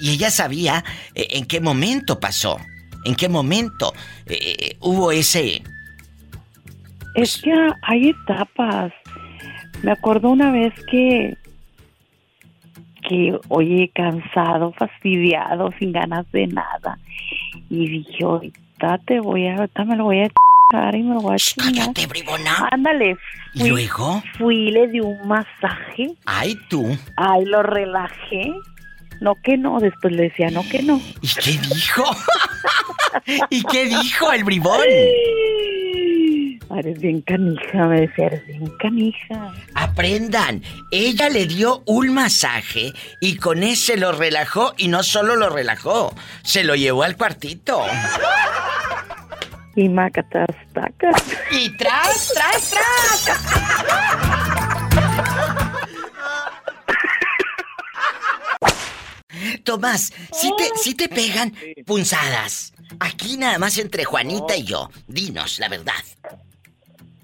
S2: Y ella sabía eh, en qué momento pasó, en qué momento eh, hubo ese...
S11: Es que hay etapas. Me acuerdo una vez que que oye cansado, fastidiado, sin ganas de nada y dije ahorita te voy a, ahorita me lo voy a y me lo voy a.
S2: Cállate, bribona.
S11: Ándale.
S2: ¿Y
S11: Fui,
S2: luego?
S11: fui, le di un masaje.
S2: Ay, tú.
S11: Ay, lo relajé. No que no, después le decía no que no.
S2: ¿Y qué dijo? [LAUGHS] ¿Y qué dijo el bribón?
S11: Eres bien canija, me decía, eres bien canija.
S2: Aprendan, ella le dio un masaje y con ese lo relajó y no solo lo relajó, se lo llevó al cuartito.
S11: Y macatas, tacas.
S2: Y tras, tras, tras. Tomás, si te, si te pegan punzadas. Aquí nada más entre Juanita y yo. Dinos la verdad.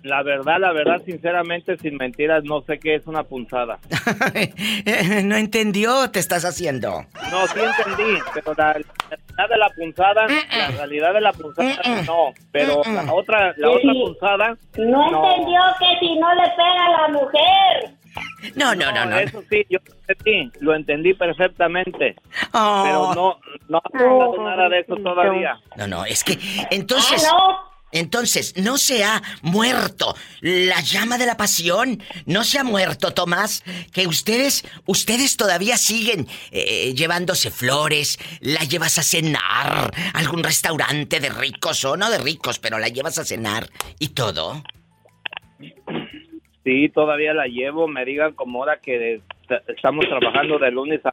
S12: La verdad, la verdad, sinceramente, sin mentiras, no sé qué es una punzada. [LAUGHS]
S2: no entendió, te estás haciendo.
S12: No, sí entendí, pero la, la realidad de la punzada, la realidad de la punzada, no. Pero la otra, la otra punzada,
S13: No entendió que si no le pega a la mujer.
S2: No, no, no, no.
S12: Eso sí, yo lo entendí, lo entendí perfectamente.
S2: Oh.
S12: Pero no, no ha pasado nada de eso todavía.
S2: No, no, es que entonces.
S13: Ah,
S2: Entonces, no se ha muerto la llama de la pasión. No se ha muerto, Tomás. Que ustedes, ustedes todavía siguen eh, llevándose flores. La llevas a cenar. Algún restaurante de ricos o no de ricos, pero la llevas a cenar y todo.
S12: Sí, todavía la llevo. Me digan como ahora que est- estamos trabajando de lunes a,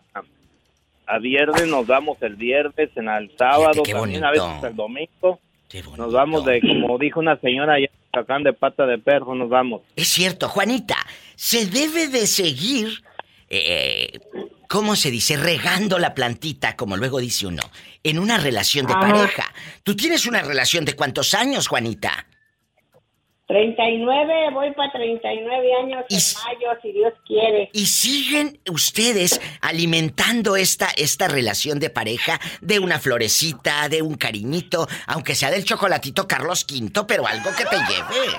S12: a viernes, nos vamos el viernes, en el sábado, también a veces el domingo. Nos vamos de, como dijo una señora allá, sacando de pata de perro, nos vamos.
S2: Es cierto, Juanita, se debe de seguir, eh, ¿cómo se dice? Regando la plantita, como luego dice uno, en una relación de
S13: Ajá.
S2: pareja. ¿Tú tienes una relación de cuántos años, Juanita?
S13: 39, voy para 39 años en mayo, si Dios quiere.
S2: Y siguen ustedes alimentando esta, esta relación de pareja de una florecita, de un cariñito, aunque sea del chocolatito Carlos V, pero algo que te lleve.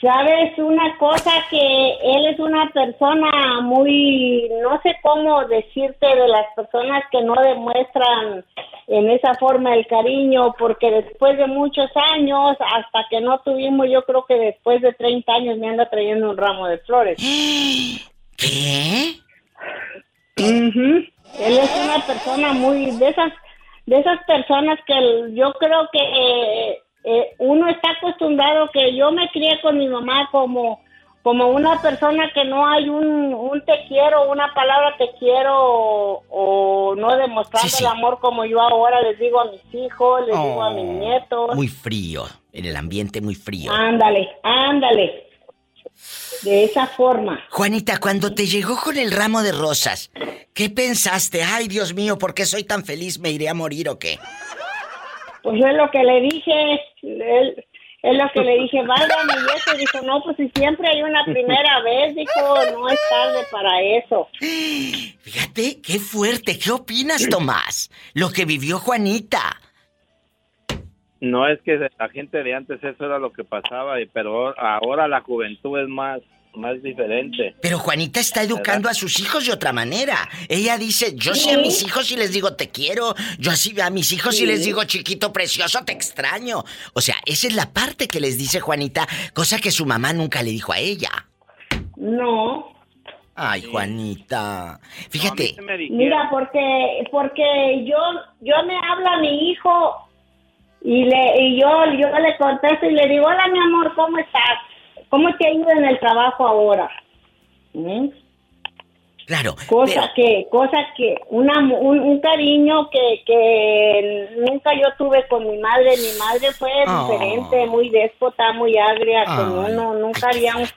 S13: Sabes una cosa que él es una persona muy, no sé cómo decirte de las personas que no demuestran en esa forma el cariño, porque después de muchos años, hasta que no tuvimos, yo creo que después de 30 años me anda trayendo un ramo de flores. [GASPS]
S2: ¿Qué?
S13: Él es una persona muy de esas de esas personas que yo creo que eh, eh, uno está acostumbrado que yo me crié con mi mamá como como una persona que no hay un, un te quiero, una palabra te quiero o, o no demostrando
S2: Sí, sí.
S13: el amor como yo ahora les digo a mis hijos, les digo a mis
S2: Oh,
S13: nietos.
S2: Muy frío, en el ambiente muy frío.
S13: Ándale, ándale. De esa forma.
S2: Juanita, cuando te llegó con el ramo de rosas, ¿qué pensaste? Ay, Dios mío, ¿por qué soy tan feliz? ¿Me iré a morir o qué?
S13: Pues yo es lo que le dije, él, es lo que le dije, válgame, y eso dijo, no, pues si siempre hay una primera vez, dijo, no es tarde para eso.
S2: Fíjate, qué fuerte. ¿Qué opinas, Tomás? Lo que vivió Juanita.
S9: No es que la gente de antes eso era lo que pasaba, y- pero ahora la juventud es más, más diferente.
S2: Pero Juanita está educando a sus hijos de otra manera. Ella dice, yo sí a mis hijos y les digo te quiero, yo así a mis hijos y les digo chiquito precioso te extraño. O sea, esa es la parte que les dice Juanita, cosa que su mamá nunca le dijo a ella.
S13: No,
S2: Ay, Juanita. Fíjate,
S13: mira, porque porque yo yo me habla mi hijo y le y yo yo le contesto y le digo, hola mi amor, ¿cómo estás? ¿Cómo te ido en el trabajo ahora? ¿Mm?
S2: claro.
S13: Cosa que, cosa que, una, mu- un, un cariño que, que nunca yo tuve con mi madre. Mi madre fue
S2: Oh.
S13: diferente, muy déspota, muy agria, con
S2: Ay,
S13: uno, nunca había un,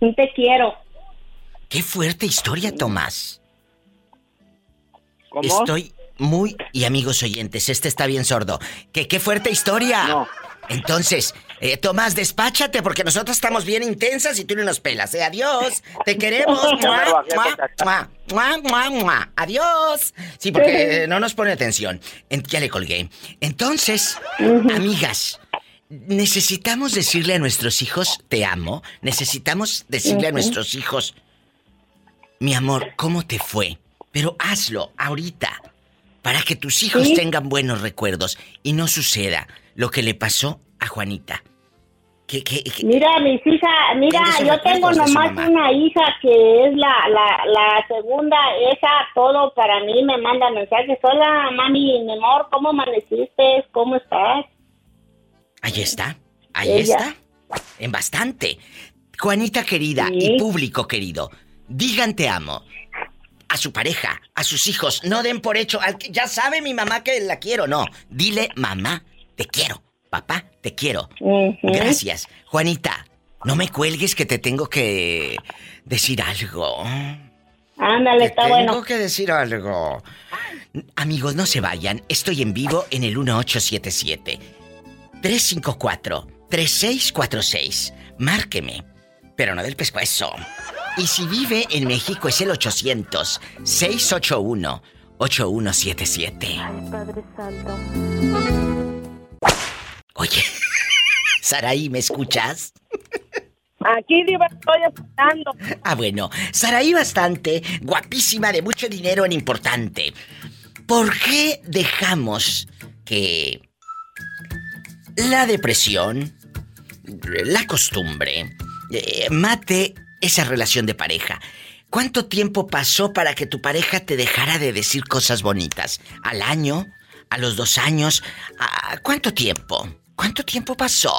S13: un te quiero.
S2: Qué fuerte historia, Tomás.
S9: ¿Cómo?
S2: Estoy muy... Y amigos oyentes, este está bien sordo. Que qué fuerte historia. Entonces, eh, Tomás, despáchate porque nosotros estamos bien intensas y tú no nos pelas. ¿eh? Adiós. Te queremos. Mua, mua, mua, mua. Adiós. Sí, porque eh, [LAUGHS] no nos pone atención. En- ya le colgué. Entonces, amigas, necesitamos decirle a nuestros hijos, te amo. Necesitamos decirle a nuestros hijos, mi amor, ¿cómo te fue? Pero hazlo ahorita para que tus hijos
S13: Sí.
S2: tengan buenos recuerdos y no suceda lo que le pasó a Juanita.
S13: Mira, mis hijas, mira, yo tengo nomás una hija que es la, la, la segunda, esa todo para mí me manda mensajes. Hola, mami, mi amor, ¿cómo amaneciste? ¿Cómo estás?
S2: ahí está, ahí
S13: Ella.
S2: está. En bastante. Juanita querida y público querido, digan te amo. A su pareja, a sus hijos, no den por hecho, al que- ya sabe mi mamá que la quiero, no. Dile, mamá, te quiero. Papá, te quiero. Gracias. Juanita, no me cuelgues que te tengo que decir algo.
S13: Ándale,
S2: Te
S13: está
S2: tengo
S13: bueno.
S2: que decir algo. Amigos, no se vayan. Estoy en vivo en el 1877 354 3646. Márqueme, pero no del pescuezo. Y si vive en México es el 800 681 8177.
S6: Padre Santo.
S2: Oye, [LAUGHS] Saraí, ¿me escuchas?
S14: Aquí, Diva, estoy escuchando.
S2: Ah, bueno, Saraí bastante, guapísima, de mucho dinero en importante. ¿Por qué dejamos que la depresión, la costumbre, eh, mate esa relación de pareja? ¿Cuánto tiempo pasó para que tu pareja te dejara de decir cosas bonitas? ¿Al año? ¿A los dos años? ¿A ¿Cuánto tiempo? ¿Cuánto tiempo pasó?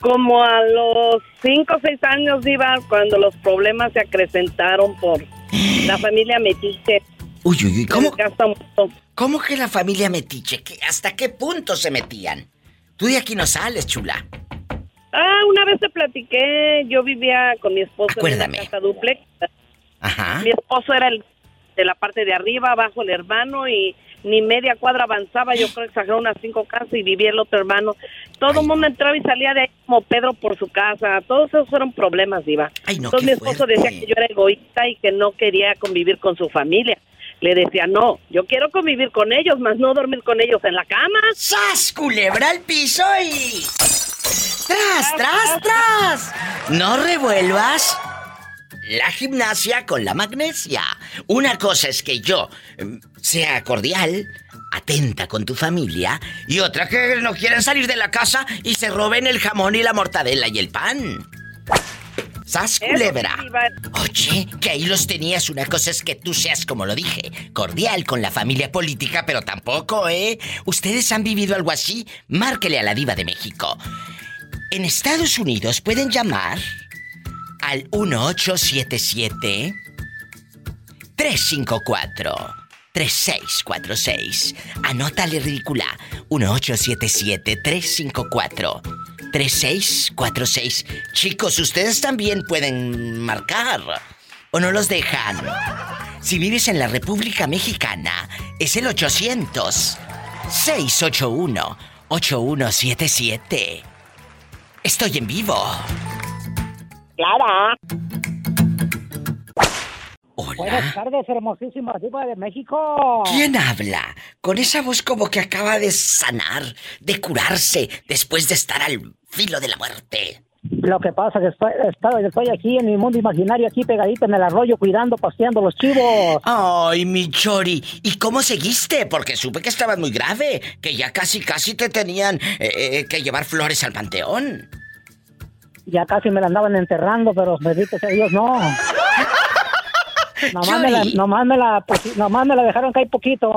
S14: Como a los cinco o seis años, Diva, cuando los problemas se acrecentaron por la [GASPS] familia Metiche.
S2: Uy, uy, uy, ¿cómo? ¿Cómo que la familia metiche? ¿Qué- ¿Hasta qué punto se metían? Tú de aquí no sales, chula.
S14: Ah, una vez te platiqué, yo vivía con mi esposo
S2: Acuérdame.
S14: en una casa duplex.
S2: Ajá.
S14: Mi esposo era el de la parte de arriba, abajo el hermano y ni media cuadra avanzaba, yo creo que exageró unas cinco casas y vivía el otro hermano. Todo el mundo entraba y salía de ahí como Pedro por su casa. Todos esos fueron problemas, Diva.
S2: Ay, no,
S14: Entonces mi esposo
S2: fuerte.
S14: decía que yo era egoísta y que no quería convivir con su familia. Le decía, no, yo quiero convivir con ellos, más no dormir con ellos en la cama.
S2: ¡Sas, culebra al piso y... ¡Tras, tras, tras! No revuelvas la gimnasia con la magnesia. Una cosa es que yo em, sea cordial, atenta con tu familia, y otra que no quieran salir de la casa y se roben el jamón y la mortadela y el pan. ¡Sas culebra! Oye, que ahí los tenías. Una cosa es que tú seas, como lo dije, cordial con la familia política, pero tampoco, ¿eh? ¿Ustedes han vivido algo así? Márquele a la diva de México. En Estados Unidos pueden llamar al 1877 354 3646. Anótale ridícula. 1877 354 3646. Chicos, ustedes también pueden marcar. ¿O no los dejan? Si vives en la República Mexicana, es el 800 681 8177. Estoy en vivo.
S15: Clara.
S2: Hola.
S15: Buenas tardes, hermosísima diva de México.
S2: ¿Quién habla? Con esa voz como que acaba de sanar, de curarse, después de estar al filo de la muerte.
S15: Lo que pasa es que estoy, estoy, estoy aquí en mi mundo imaginario, aquí pegadito en el arroyo, cuidando, paseando los chivos.
S2: Ay, mi Chori, ¿y cómo seguiste? Porque supe que estabas muy grave, que ya casi, casi te tenían eh, eh, que llevar flores al panteón.
S15: Ya casi me la andaban enterrando, pero bendito sea Dios, no. [LAUGHS] Nomás me, la, nomás, me la, poqui- nomás me la dejaron caer poquito.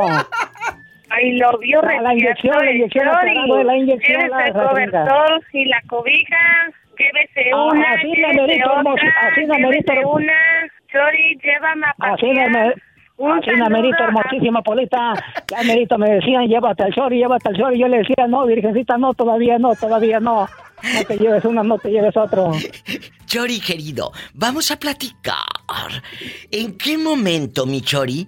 S16: Ay, lo vio
S15: La- la inyección, la inyección,
S16: Chori.
S15: agarrado la inyección, la-
S16: el
S15: la
S16: cobertor y la cobija, llévese
S15: Ah,
S16: una,
S15: así
S16: llévese
S15: merito, hermoso,
S16: otra,
S15: así
S16: llévese
S15: merito.
S16: una. Chori, llévame a
S15: Así
S16: pasear. Un
S15: así me merito, hermosísima Polita. [LAUGHS] Ya merito me decían, llévate al short, llévate al short. Y yo le decía, no, virgencita, no, todavía no, todavía no. No te lleves una, no te lleves otro.
S2: Chori, querido, vamos a platicar. ¿En qué momento, mi Chori,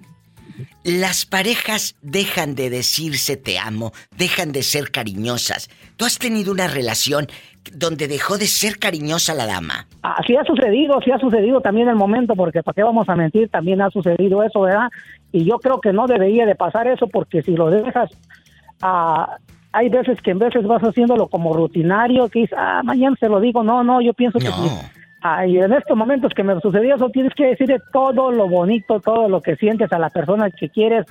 S2: las parejas dejan de decirse te amo, dejan de ser cariñosas? ¿Tú has tenido una relación donde dejó de ser cariñosa la dama?
S15: Así ha sucedido, sí ha sucedido también el momento, porque para qué vamos a mentir, también ha sucedido eso, ¿verdad? Y yo creo que no debería de pasar eso, porque si lo dejas, ah, hay veces que en veces vas haciéndolo como rutinario, que dices, ah, mañana se lo digo, no, no, yo pienso que... si- ah, y en estos momentos que me sucedió eso, tienes que decirle todo lo bonito, todo lo que sientes a la persona que quieres,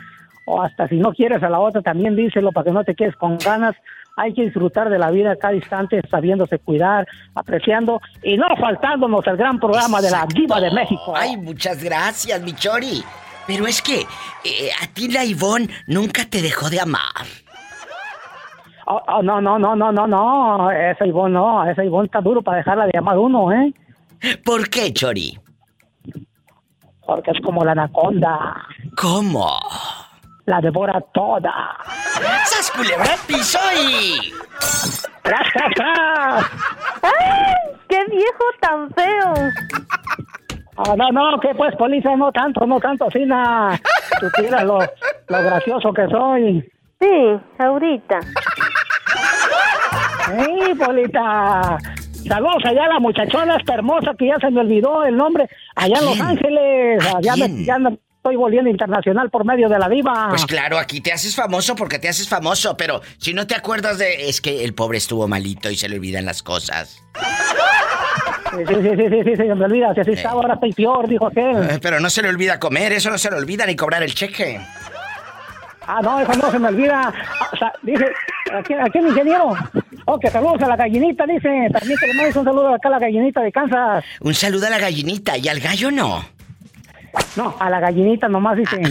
S15: o hasta si no quieres a la otra, también díselo para que no te quedes con ganas. Hay que disfrutar de la vida cada instante, sabiéndose cuidar, apreciando y no faltándonos el gran programa de la Diva de México.
S2: Ay, muchas gracias, mi Chori. Pero es que eh, a ti la Ivonne nunca te dejó de amar.
S15: Oh, oh, no, no, no, no, no, no, esa Ivonne no, esa Ivonne está duro para dejarla de amar uno, ¿eh?
S2: ¿Por qué, Chori?
S15: Porque es como la anaconda.
S2: ¿Cómo?
S15: La devora toda.
S2: ¡Sas culebra piso y...
S15: ¡Tras, tras, tras!
S6: ¡Ay! ¡Qué viejo tan feo!
S15: Ah, no, no, que pues, Polisa, no tanto, no tanto, Sina. Tú miras lo, lo gracioso que soy.
S6: Sí, ahorita.
S15: Sí, Polita. Saludos allá a la muchachona esta hermosa que ya se me olvidó el nombre. Allá en Los Ángeles. Ya me, ya me estoy volviendo internacional por medio de la diva.
S2: Pues claro, aquí te haces famoso porque te haces famoso, pero si no te acuerdas de... Es que el pobre estuvo malito y se le olvidan las cosas.
S15: Sí, sí, sí, sí, sí, se me olvida. Si así estaba, ahora estoy peor, dijo aquel.
S2: Eh, Pero no se le olvida comer, eso no se le olvida ni cobrar el cheque.
S15: Ah, no, eso no se me olvida. Ah, o sea, dice, ¿a quién, a quién ingeniero? Oh, que saludos a la gallinita, dice. También que le mandes un saludo acá a la gallinita de Kansas.
S2: Un saludo a la gallinita y al gallo no.
S15: No, a la gallinita nomás, dice. [LAUGHS]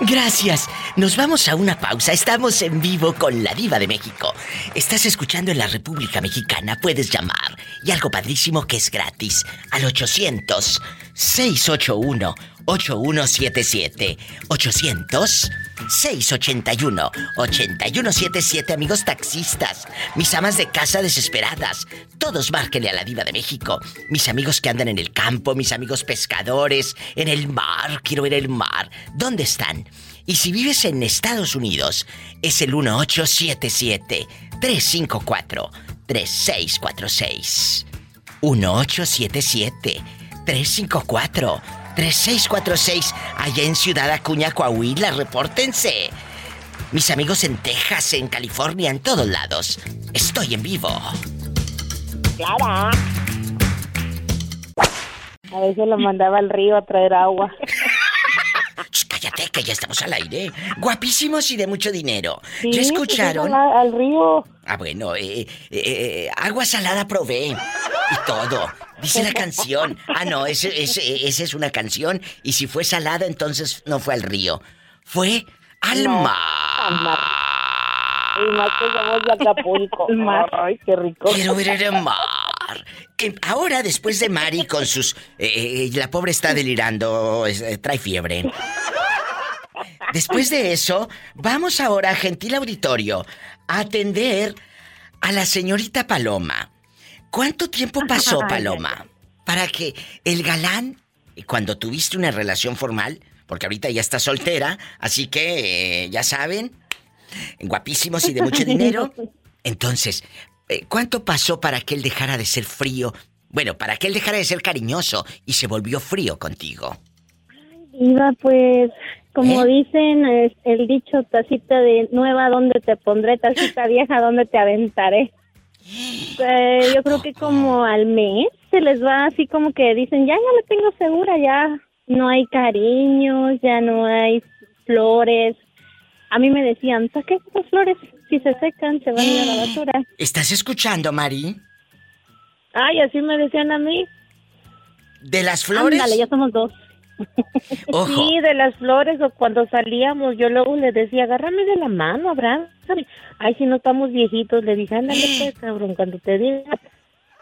S2: Gracias. Nos vamos a una pausa. Estamos en vivo con la diva de México. Estás escuchando en la República Mexicana. Puedes llamar. Y algo padrísimo que es gratis. Al 800-681-8177. 800-681-8177. Amigos taxistas. Mis amas de casa desesperadas. Todos márquenle a la diva de México. Mis amigos que andan en el campo. Mis amigos pescadores. En el mar. Quiero ver el mar. ¿Dónde están? Y si vives en Estados Unidos, es el 1877-354-3646. 1877-354-3646. Allá en Ciudad Acuña, Coahuila, repórtense. Mis amigos en Texas, en California, en todos lados. Estoy en vivo.
S15: Clara.
S7: A veces lo mandaba al río a traer agua. [LAUGHS]
S2: Cállate, que ya estamos al aire. Guapísimos y de mucho dinero.
S7: Sí,
S2: ¿Ya
S7: pues,
S2: escucharon?
S7: iban a- al río
S2: Ah, bueno, eh, eh, eh, agua salada probé. Y todo. Dice la canción. Ah, no, ese, ese- esa es una canción. Y si fue salada, entonces no fue al río. Fue al
S7: No,
S2: mar.
S7: Y más que somos de Acapulco. [LAUGHS] Ay, qué rico.
S2: Quiero ver el mar. Eh, ahora, después de Mari con sus... eh, eh, la pobre está delirando, eh, trae fiebre. Después de eso, vamos ahora, gentil auditorio, a atender a la señorita Paloma. ¿Cuánto tiempo pasó,
S17: Ay,
S2: Paloma, para que el galán, cuando tuviste una relación formal, porque ahorita ya está soltera, así que, eh, ya saben, guapísimos y de mucho [LAUGHS] dinero, entonces, eh, ¿cuánto pasó para que él dejara de ser frío? Bueno, para que él dejara de ser cariñoso y se volvió frío contigo.
S7: Iba pues, como
S2: ¿Eh?
S7: dicen, es el dicho tacita de nueva, ¿dónde te pondré? Tacita vieja, ¿dónde te aventaré? Eh, yo creo que como al mes se les va así como que dicen, ya, ya la tengo segura, ya no hay cariños, ya no hay flores. A mí me decían, saque esas flores, si se secan, se van a la basura.
S2: ¿Estás escuchando, Mari?
S7: Ay, así me decían a mí.
S2: ¿De las flores?
S7: Ándale, ya somos dos.
S2: Ojo.
S7: Sí, de las flores o cuando salíamos, yo luego le decía, agárrame de la mano, abrázame. Ay, si no estamos viejitos, le dije, ándale pues, cabrón, cuando te diga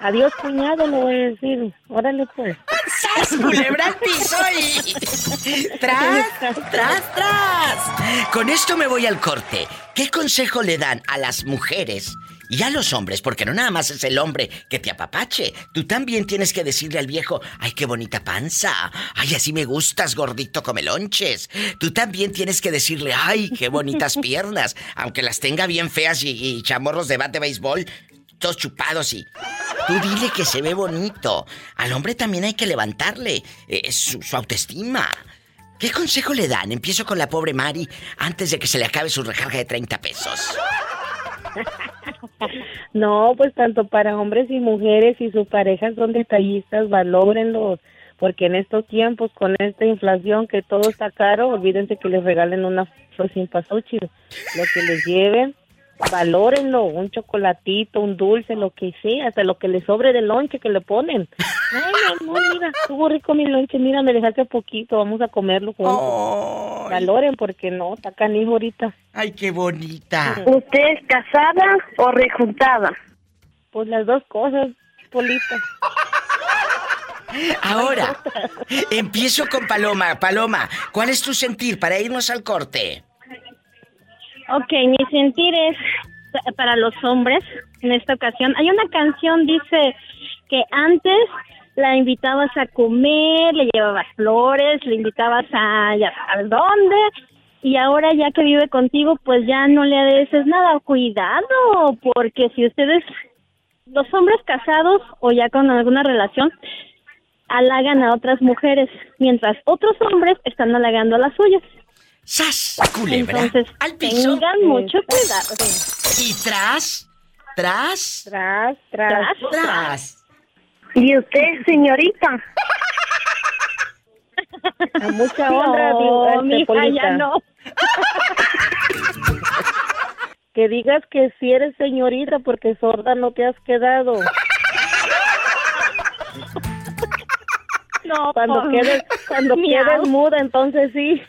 S7: adiós, cuñado, le voy a decir, órale pues.
S2: ¡Sas, culebra al piso y... ¡Tras, tras, tras! Con esto me voy al corte. ¿Qué consejo le dan a las mujeres y a los hombres? Porque no nada más es el hombre que te apapache. Tú también tienes que decirle al viejo, ¡ay, qué bonita panza! ¡Ay, así me gustas, gordito come lonches! Tú también tienes que decirle, ¡ay, qué bonitas [LAUGHS] piernas! Aunque las tenga bien feas y, y chamorros de bate de béisbol, todos chupados y... Tú dile que se ve bonito. Al hombre también hay que levantarle eh, su, su autoestima. ¿Qué consejo le dan? Empiezo con la pobre Mari antes de que se le acabe su recarga de 30 pesos.
S7: No, pues tanto para hombres y mujeres y sus parejas son detallistas, valórenlos, porque en estos tiempos con esta inflación que todo está caro, olvídense que les regalen una flor sin pasúchil, lo que les lleven, valórenlo, un chocolatito, un dulce, lo que sea, hasta lo que les sobre del lonche que le ponen. [LAUGHS] Ay, mi amor, mira, estuvo rico mi lonche, mira, me dejaste poquito, vamos a comerlo juntos. Valoren, porque no, está canijo ahorita.
S2: Ay, qué bonita.
S7: ¿Usted es casada o rejuntada? Pues las dos cosas, Polita. [LAUGHS]
S2: Ahora, empiezo con Paloma. Paloma, ¿cuál es tu sentir para irnos al corte?
S7: Ok, mi sentir es pa- para los hombres en esta ocasión. Hay una canción, dice que antes la invitabas a comer, le llevabas flores, le invitabas a ya sabes dónde, y ahora ya que vive contigo, pues ya no le dices nada. Cuidado, porque si ustedes, los hombres casados o ya con alguna relación, halagan a otras mujeres, mientras otros hombres están halagando a las suyas.
S2: ¡Sas! Culebra.
S7: Entonces,
S2: al piso.
S7: tengan mucho cuidado.
S2: ¿Y tras? ¿Tras?
S7: Tras, tras,
S2: tras.
S13: ¿Y usted, señorita? [LAUGHS]
S7: A mucha honra,
S13: No,
S7: este, Polita.
S13: ya no. [LAUGHS]
S7: Que digas que si eres señorita porque sorda no te has quedado. [LAUGHS]
S13: No,
S7: Cuando
S13: por-
S7: quedes, cuando [LAUGHS] quedes muda, entonces sí.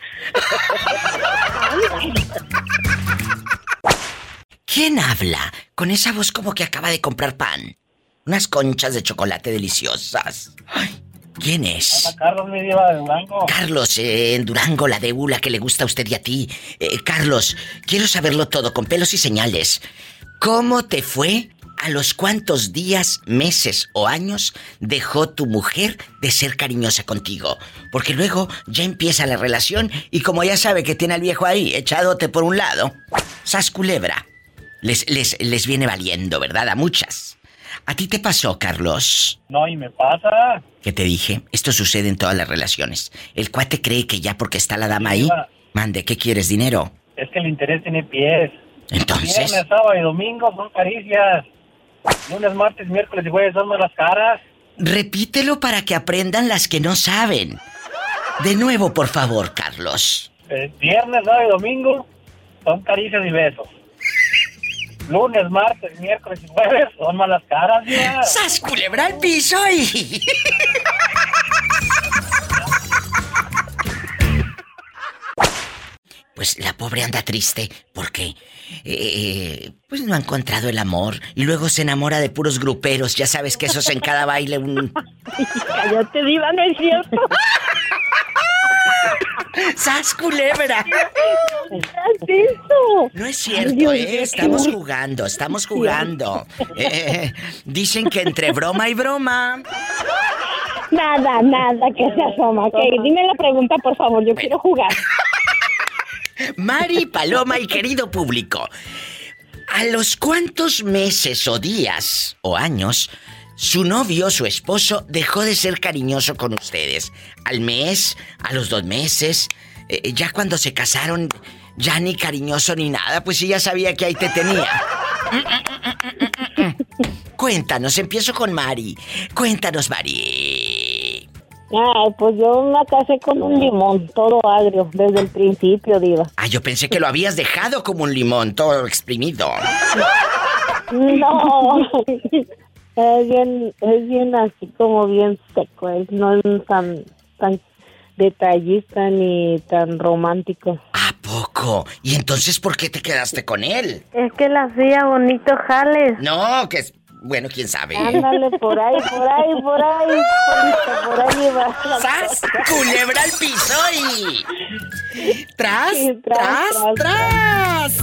S2: ¿Quién habla con esa voz como que acaba de comprar pan? Unas conchas de chocolate deliciosas. Ay, ¿Quién es?
S18: Carlos, mi diva de Durango.
S2: Carlos, eh, en Durango, la de Ula que le gusta a usted y a ti. Eh, Carlos, quiero saberlo todo con pelos y señales. ¿Cómo te fue? ¿A los cuántos días, meses o años dejó tu mujer de ser cariñosa contigo? Porque luego ya empieza la relación y como ya sabe que tiene al viejo ahí echadote por un lado, sas culebra. Les, les, les viene valiendo, ¿verdad? A muchas. ¿A ti te pasó, Carlos?
S18: No, y me pasa.
S2: ¿Qué te dije? Esto sucede en todas las relaciones. El cuate cree que ya porque está la dama ahí, mande, ¿qué quieres? ¿Dinero?
S18: Es que el interés tiene pies.
S2: Entonces,
S18: Viernes, sábado y domingo son caricias. Lunes, martes, miércoles y jueves son las caras.
S2: repítelo para que aprendan las que no saben. De nuevo, por favor, Carlos.
S18: Eh, viernes, sábado y domingo son caricias y besos. lunes, martes, miércoles y jueves son malas caras.
S2: ¡Sas culebra al piso y... [LAUGHS] Pues la pobre anda triste porque eh, pues no ha encontrado el amor y luego se enamora de puros gruperos, ya sabes que esos en cada baile un
S7: Cállate, diva, no es cierto.
S2: ¡Sas culebra!
S7: ¿Qué es eso?
S2: No es cierto,
S7: Dios
S2: ¿eh? Estamos jugando, estamos jugando. Eh, dicen que entre broma y broma.
S7: Nada, nada que se asoma. Ok, dime la pregunta, por favor. Yo quiero jugar.
S2: Mari, Paloma y querido público, ¿a los cuántos meses o días o años su novio, su esposo, dejó de ser cariñoso con ustedes? ¿Al mes? ¿A los dos meses? Eh, ya cuando se casaron, ya ni cariñoso ni nada, pues sí ya sabía que ahí te tenía. [LAUGHS] Cuéntanos, empiezo con Mari. Cuéntanos, Mari.
S7: Ay, pues yo me casé con un limón, todo agrio, desde el principio, diva.
S2: Ah, yo pensé que lo habías dejado como un limón, todo exprimido.
S7: No, [LAUGHS] es bien, es bien así como bien seco, es no es tan, tan detallista ni tan romántico.
S2: Poco. ¿Y entonces por qué te quedaste con él?
S6: Es que la hacía bonito jales.
S2: No, que es. Bueno, quién sabe.
S7: Ándale, por ahí, por ahí, por ahí, por ahí va.
S2: ¡Sas! ¡Culebra al piso y... ¡Tras,
S7: Sí,
S2: tras, tras!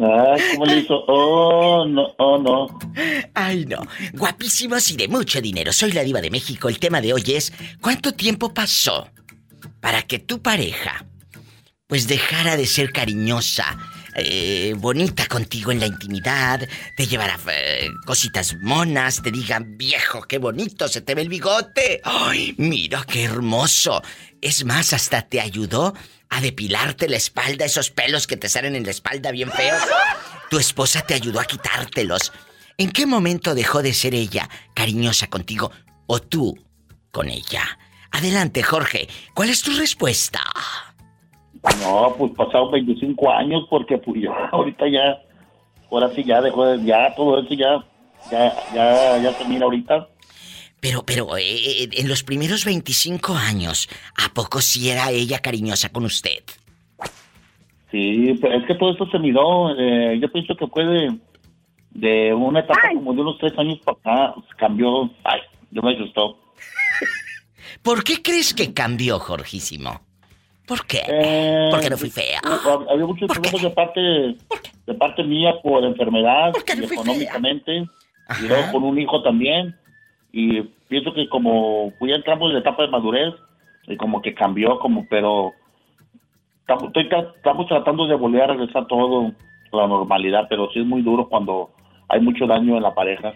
S17: Ay, ¿cómo le hizo? Oh, no, oh, no.
S2: Ay, no. Guapísimos y de mucho dinero. Soy la diva de México. El tema de hoy es... ¿Cuánto tiempo pasó para que tu pareja... pues dejara de ser cariñosa, eh, bonita contigo en la intimidad, te llevara eh, cositas monas, te digan, viejo, qué bonito, se te ve el bigote. ¡Ay, mira qué hermoso! Es más, hasta te ayudó a depilarte la espalda, esos pelos que te salen en la espalda bien feos. Tu esposa te ayudó a quitártelos. ¿En qué momento dejó de ser ella cariñosa contigo o tú con ella? Adelante, Jorge. ¿Cuál es tu respuesta?
S17: No, pues pasaron 25 años porque pues yo [LAUGHS] ahorita ya, ahora sí ya dejó de, ya todo eso ya, ya, ya, ya se mira ahorita.
S2: Pero, pero, eh, en los primeros 25 años, ¿a poco sí era ella cariñosa con usted?
S17: Sí, pero es que todo esto se miró, eh, yo pienso que fue de, de una etapa como de unos tres años para acá, cambió, ay, yo me asustó. [LAUGHS]
S2: ¿Por qué crees que cambió, Jorgísimo? ¿Por qué?
S17: Eh,
S2: Porque no fui fea.
S17: hab- Había muchos problemas de parte, de parte mía por enfermedad y económicamente, y luego con un hijo también, y pienso que como fui entramos en la etapa de madurez, y como que cambió, como, pero estamos, estoy tra- estamos tratando de volver a regresar todo a la normalidad, pero sí es muy duro cuando hay mucho daño en la pareja.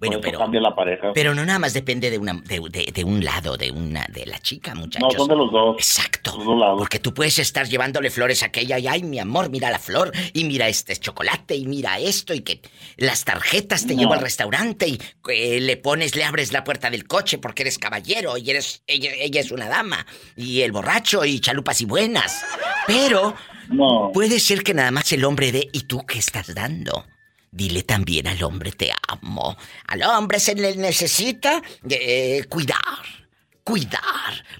S2: Bueno, pero-
S17: cambia la pareja.
S2: Pero no nada más depende de una de, de- de un lado, de una de la chica, muchachos.
S17: no, son de los dos.
S2: Exacto.
S17: Los dos lados.
S2: Porque tú puedes estar llevándole flores a aquella y ay, mi amor, mira la flor y mira este chocolate y mira esto y que las tarjetas te
S17: No.
S2: llevo al restaurante y eh, le pones, le abres la puerta del coche porque eres caballero y eres ella, ella es una dama y el borracho y chalupas y buenas. Pero
S17: No.
S2: puede ser que nada más el hombre dé y tú qué estás dando. Dile también al hombre te amo. Al hombre se le necesita eh, cuidar. Cuidar.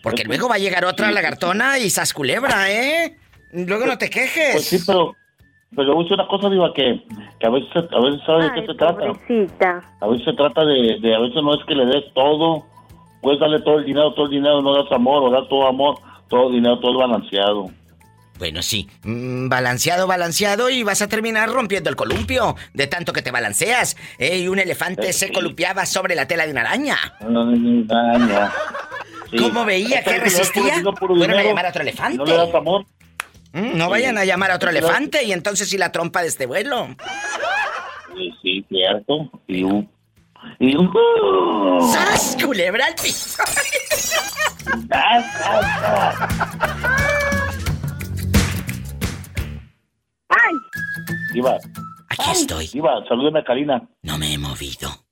S2: Porque luego va a llegar otra lagartona y sas culebra, ¿eh? Luego no te quejes.
S17: Pues sí, pero, pero voy a decir una cosa, digo, que, que a veces, a veces sabe de qué se trata.
S6: Pobrecita.
S17: A veces se trata de, de, a veces no es que le des todo, puedes darle todo el dinero, todo el dinero, no das amor, o das todo amor, todo dinero, todo balanceado.
S2: Bueno, sí. Mm, balanceado, balanceado y vas a terminar rompiendo el columpio de tanto que te balanceas. ¿eh? Y un elefante se columpiaba sobre la tela de una araña. [LAUGHS]
S17: Sí.
S2: ¿Cómo veía que resistía? Fueron a llamar a otro elefante.
S17: No le das amor.
S2: Mm, No
S17: Sí.
S2: vayan a llamar a otro elefante y entonces sí la trompa de este vuelo.
S17: Sí, sí, cierto. Y un... Y un...
S2: ¡Sas! Culebra [LAUGHS] al piso.
S17: Diva.
S2: Aquí estoy.
S17: Diva, salúdeme a Karina.
S2: No me he movido.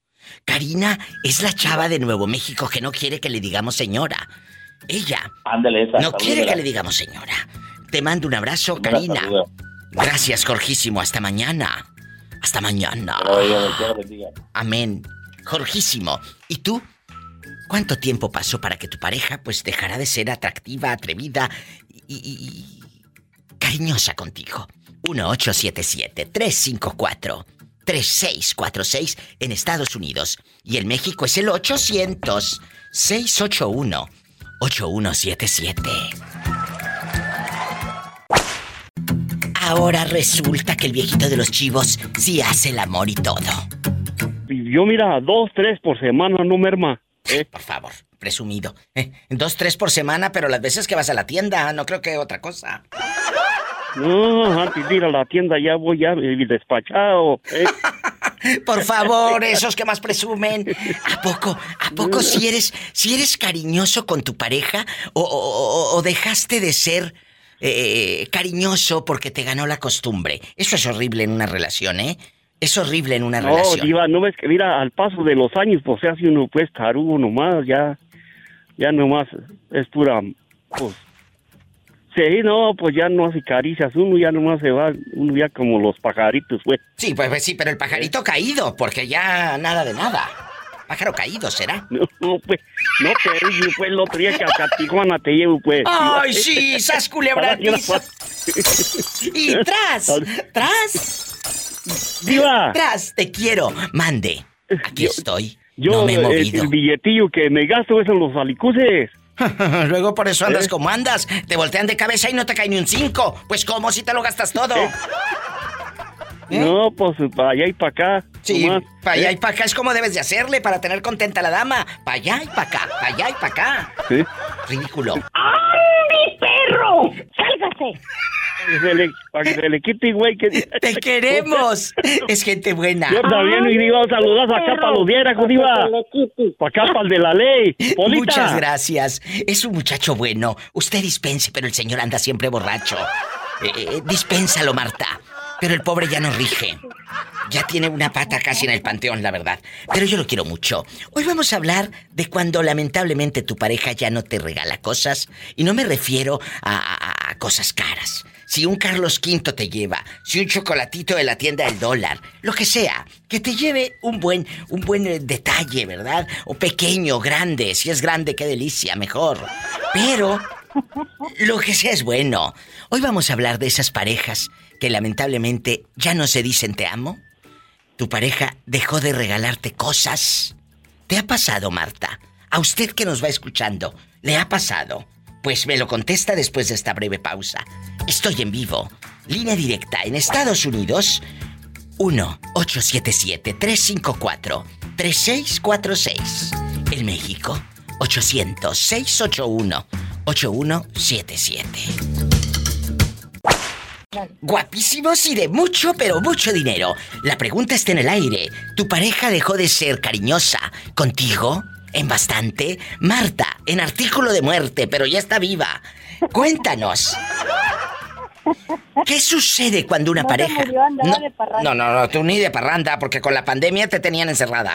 S2: Karina es la chava de Nuevo México que no quiere que le digamos señora. Ella
S17: Ándale, esa.
S2: no quiere que le digamos señora. Te mando un abrazo, Karina.
S17: saluda.
S2: Gracias, Jorgísimo. Hasta mañana. Hasta mañana. Amén. Jorgísimo. ¿Y tú? ¿Cuánto tiempo pasó para que tu pareja pues dejara de ser atractiva, atrevida y, y- y cariñosa contigo? 1877-354-3646 en Estados Unidos. Y en México es el 800-681-8177. Ahora resulta que el viejito de los chivos sí hace el amor y todo.
S19: Yo mira, dos, tres por semana, no merma. ¿eh?
S2: Por favor, presumido. Eh, dos, tres por semana, pero las veces que vas a la tienda, no creo que otra cosa.
S19: No, antes de ir a la tienda ya voy ya despachado. ¿eh? [LAUGHS]
S2: Por favor, esos que más presumen. ¿A poco, a poco si eres, si eres cariñoso con tu pareja o, o- o- o dejaste de ser eh, cariñoso porque te ganó la costumbre? Eso es horrible en una relación, ¿eh? Es horrible en una
S19: No,
S2: relación.
S19: diva, no ves que mira, al paso de los años, pues se hace uno pues tarugo nomás, ya, ya nomás es pura, pues, sí, no, pues ya no hace caricias, uno ya nomás se va, uno ya como los pajaritos, pues.
S2: Sí, pues, pues sí, pero el pajarito caído, porque ya nada de nada. Pájaro caído será.
S19: No, [LAUGHS] no, pues, no te digo, pues, el otro día que hasta Tijuana te llevo, pues.
S2: ¡Ay, sí! ¡Sas culebra al piso! Y tras, tras.
S19: Diva.
S2: Tras, te quiero. Mande. Aquí estoy.
S19: Yo,
S2: no me he
S19: eh,
S2: movido.
S19: el billetillo que me gasto es en los alicuces. [LAUGHS]
S2: Luego por eso andas
S19: ¿Eh?
S2: como andas. Te voltean de cabeza y no te cae ni un cinco. Pues cómo si te lo gastas todo.
S19: No, pues, para allá y para acá.
S2: Sí,
S19: nomás,
S2: para allá
S19: ¿eh?
S2: y para acá es como debes de hacerle para tener contenta a la dama. Para allá y para acá, para allá y para acá.
S19: Sí.
S2: Ridículo.
S13: ¡Mi perro! ¡Sálgase!
S19: Para que se le, para que se le quite, güey. Que...
S2: ¡Te queremos! [LAUGHS] Es gente buena.
S19: Yo también, y digo, saludos acá para los viejos, diva. Para acá, para el de la ley. Polita.
S2: Muchas gracias. Es un muchacho bueno. Usted dispense, pero el señor anda siempre borracho. Eh, eh, dispénsalo, Marta. Pero el pobre ya no rige. Ya tiene una pata casi en el panteón, la verdad. Pero yo lo quiero mucho. Hoy vamos a hablar de cuando lamentablemente tu pareja ya no te regala cosas. Y no me refiero a, cosas caras. Si un Carlos V te lleva, si un chocolatito de la tienda del dólar, lo que sea, que te lleve un buen, un buen eh, detalle, ¿verdad? O pequeño, grande, si es grande, qué delicia, mejor. Pero lo que sea es bueno. Hoy vamos a hablar de esas parejas que lamentablemente ya no se dicen te amo. Tu pareja dejó de regalarte cosas. ¿Te ha pasado, Marta? A usted que nos va escuchando, ¿le ha pasado? Pues me lo contesta después de esta breve pausa. Estoy en vivo. Línea directa en Estados Unidos. 1-877-354-3646. En México. 800-681-8177. Guapísimos y de mucho, pero mucho dinero. La pregunta está en el aire. ¿Tu pareja dejó de ser cariñosa contigo? ¿En bastante? Marta, en artículo de muerte, pero ya está viva. Cuéntanos. ¿Qué sucede cuando una
S13: No
S2: pareja...
S13: murió,
S2: no,
S13: de
S2: no, no, no, tú ni de parranda, porque con la pandemia te tenían encerrada.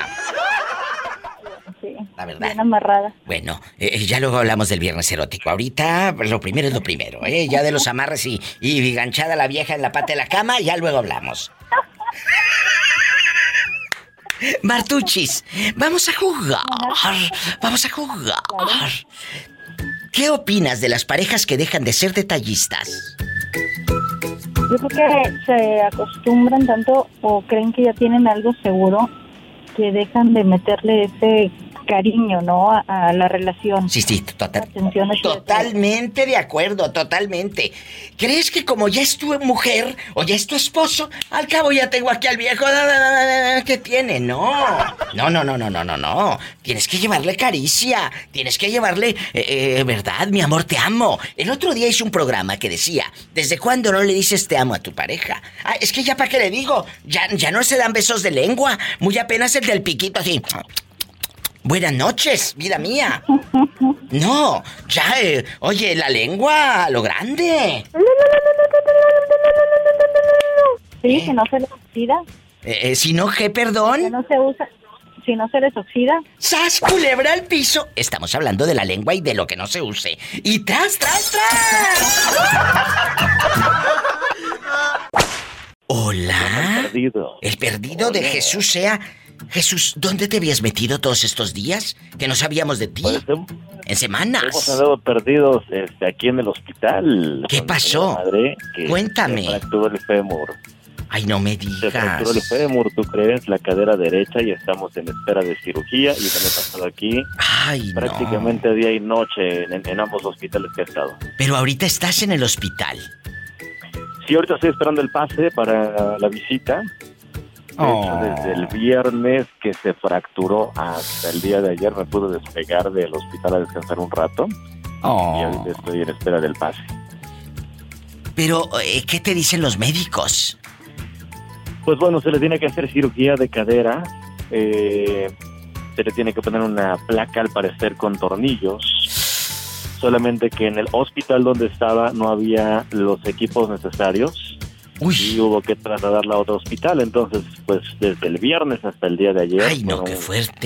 S13: Sí,
S2: La verdad.
S13: bien amarrada.
S2: Bueno, eh, ya luego hablamos del viernes erótico. Ahorita pues, lo primero es lo primero, ¿eh? Ya de los amarres y, y ganchada la vieja en la pata de la cama, ya luego hablamos. [LAUGHS] Martuchis, vamos a jugar. Vamos a jugar. ¿Qué opinas de las parejas que dejan de ser detallistas?
S7: Yo creo que se acostumbran tanto o creen que ya tienen algo seguro que dejan de meterle ese cariño, ¿no? A, a la relación.
S2: Sí, sí, total- totalmente de acuerdo, totalmente. ¿Crees que como ya es tu mujer o ya es tu esposo, al cabo ya tengo aquí al viejo que tiene? No, no, no, no, no, no, no, no. Tienes que llevarle caricia, tienes que llevarle, eh, eh, verdad, mi amor, te amo. El otro día hice un programa que decía, ¿desde cuándo no le dices te amo a tu pareja? Ah, es que ya para qué le digo, ya, ya no se dan besos de lengua, muy apenas el del piquito así. Buenas noches, vida mía. No, ya, eh, oye, la lengua, lo grande.
S7: Sí, que no se les oxida.
S2: Eh, eh, si no, ¿qué, perdón?
S7: Que no se usa. Si no se les oxida.
S2: ¡Sas, culebra al piso! Estamos hablando de la lengua y de lo que no se use. ¡Y tras, tras, tras! [LAUGHS] Hola.
S20: El perdido.
S2: El perdido de. Jesús sea. Jesús, ¿dónde te habías metido todos estos días? Que no sabíamos de ti. en
S20: Hemos
S2: semanas.
S20: andado perdidos este, aquí en el hospital.
S2: ¿Qué pasó?
S20: madre, que
S2: Cuéntame.
S20: Se fracturó el fémur.
S2: Ay, no me
S20: Se fracturó el
S2: digas.
S20: fémur, tú crees, la cadera derecha y estamos en espera de cirugía. Y me he pasado aquí
S2: Ay, no.
S20: prácticamente día y noche en, en ambos hospitales que he estado.
S2: Pero ahorita estás en el hospital.
S20: Sí, ahorita estoy esperando el pase para la visita. De hecho,
S2: Oh.
S20: desde el viernes que se fracturó hasta el día de ayer me pude despegar del hospital a descansar un rato.
S2: Oh.
S20: Y ahorita estoy en espera del pase.
S2: Pero, eh, ¿qué te dicen los médicos?
S20: Pues bueno, se le tiene que hacer cirugía de cadera. eh, se le tiene que poner una placa al parecer con tornillos. Solamente que en el hospital donde estaba no había los equipos necesarios. Y hubo que trasladarla a otro hospital. Entonces, pues desde el viernes hasta el día de ayer.
S2: Ay, no,
S20: fueron,
S2: qué fuerte.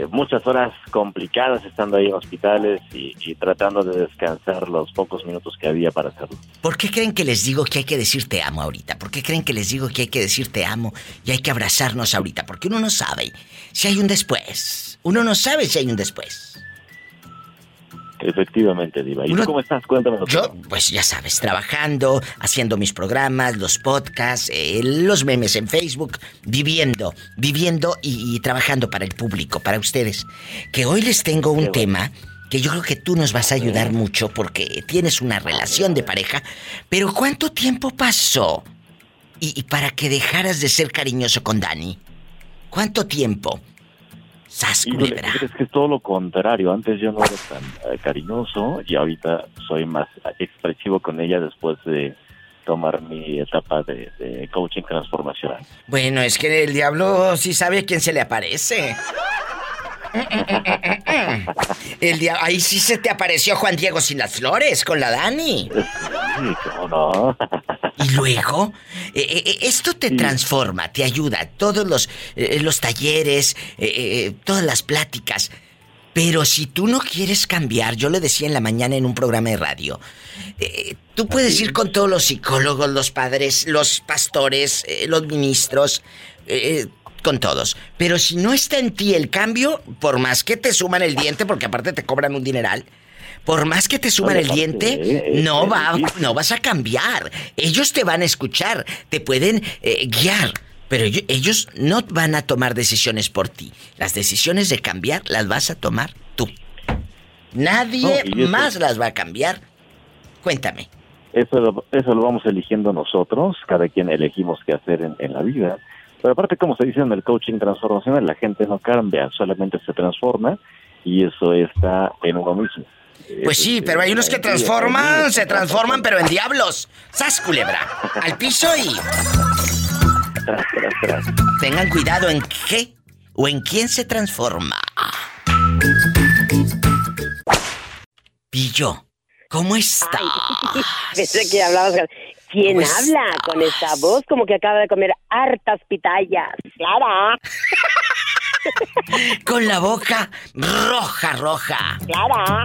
S20: eh, muchas horas complicadas estando ahí en hospitales y, y tratando de descansar los pocos minutos que había para hacerlo.
S2: ¿Por qué creen que les digo que hay que decir te amo ahorita? ¿Por qué creen que les digo que hay que decir te amo y hay que abrazarnos ahorita? Porque uno no sabe si hay un después. Uno no sabe si hay un después.
S20: Efectivamente, Diva. ¿Y tú cómo estás? Cuéntamelo.
S2: Yo, pues ya sabes, trabajando, haciendo mis programas, los podcasts, eh, los memes en Facebook, viviendo, viviendo y, y trabajando para el público, para ustedes. Que hoy les tengo un tema que yo creo que tú nos vas a ayudar mucho porque tienes una relación de pareja. Pero ¿cuánto tiempo pasó? Y, y para que dejaras de ser cariñoso con Dani. ¿Cuánto tiempo? Sas,
S20: Híjole, es que es todo lo contrario. Antes yo no era tan eh, cariñoso y ahorita soy más expresivo con ella después de tomar mi etapa de, de coaching transformacional.
S2: Bueno, es que el diablo sí sabe a quién se le aparece. El dia- Ahí sí se te apareció Juan Diego sin las flores, con la Dani.
S20: Sí, cómo no. [LAUGHS]
S2: Y luego, eh, eh, eh, esto te transforma, te ayuda. Todos los, eh, los talleres, todas las pláticas. Pero si tú no quieres cambiar, yo le decía en la mañana en un programa de radio, tú puedes ir con todos los psicólogos, los padres, los pastores, los ministros, con todos. Pero si no está en ti el cambio, por más que te suman el diente, porque aparte te cobran un dineral, por más que te suman
S20: Oye,
S2: el diente, no va, no vas a cambiar. Ellos te van a escuchar, te pueden eh, guiar, pero ello- ellos no van a tomar decisiones por ti. Las decisiones de cambiar las vas a tomar tú. Nadie
S20: No, y eso-
S2: más las va a cambiar. Cuéntame.
S20: Eso lo, eso lo vamos eligiendo nosotros, cada quien elegimos qué hacer en, en la vida. Pero aparte, como se dice en el coaching transformacional, la gente no cambia, solamente se transforma y eso está en uno mismo.
S2: Pues sí, pero hay unos que transforman, se transforman, pero en diablos. ¡Sas, culebra! Al piso y...
S20: Tras, tras, tras.
S2: Tengan cuidado en qué o en quién se transforma. Pillo, ¿cómo está? [LAUGHS]
S21: Pensé que hablabas. ¿Quién
S2: ¿Cómo
S21: habla con esta voz? Como que acaba de comer hartas pitayas. Clara. [LAUGHS]
S2: Con la boca roja, roja.
S21: Clara.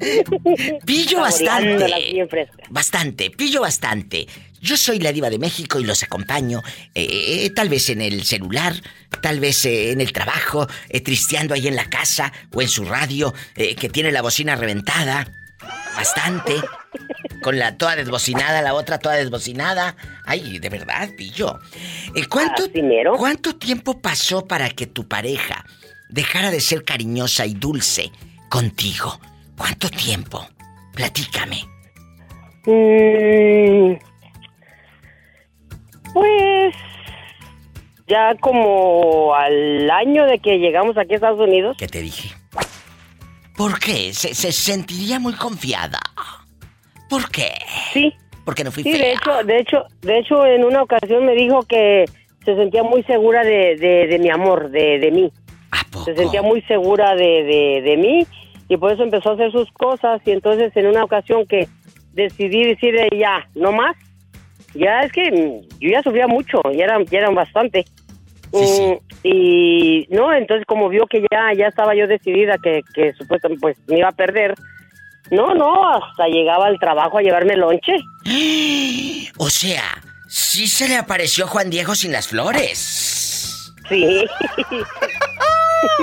S21: [LAUGHS]
S2: Pillo bastante. Bastante, pillo bastante. Yo soy la diva de México y los acompaño, eh, eh, tal vez en el celular, tal vez eh, en el trabajo, tristeando ahí en la casa o en su radio, que tiene la bocina reventada. Bastante. Con la toda desbocinada, la otra toda desbocinada. Ay, de verdad, pillo. ¿cuánto, ¿Cuánto tiempo pasó para que tu pareja dejara de ser cariñosa y dulce contigo? ¿Cuánto tiempo? Platícame.
S21: Mm, pues ya como al año de que llegamos aquí a Estados Unidos.
S2: ¿Qué te dije? ¿Por qué? Se, se sentiría muy confiada. ¿Por qué?
S21: Sí.
S2: Porque no fui
S21: Sí,
S2: fea.
S21: de hecho, de hecho, de hecho, en una ocasión me dijo que se sentía muy segura de, de, de mi amor, de, de mí. Se sentía muy segura de, de mí y por eso empezó a hacer sus cosas y entonces en una ocasión que decidí decir de ya, no más, ya es que mm, yo ya sufría mucho, ya eran, ya eran bastante. Mm, Y no, entonces como vio que ya, ya estaba yo decidida que, que supuestamente pues me iba a perder, no, no, hasta llegaba al trabajo a llevarme lonche. [GASPS]
S2: O sea, Sí se le apareció Juan Diego sin las flores.
S21: Sí. [LAUGHS]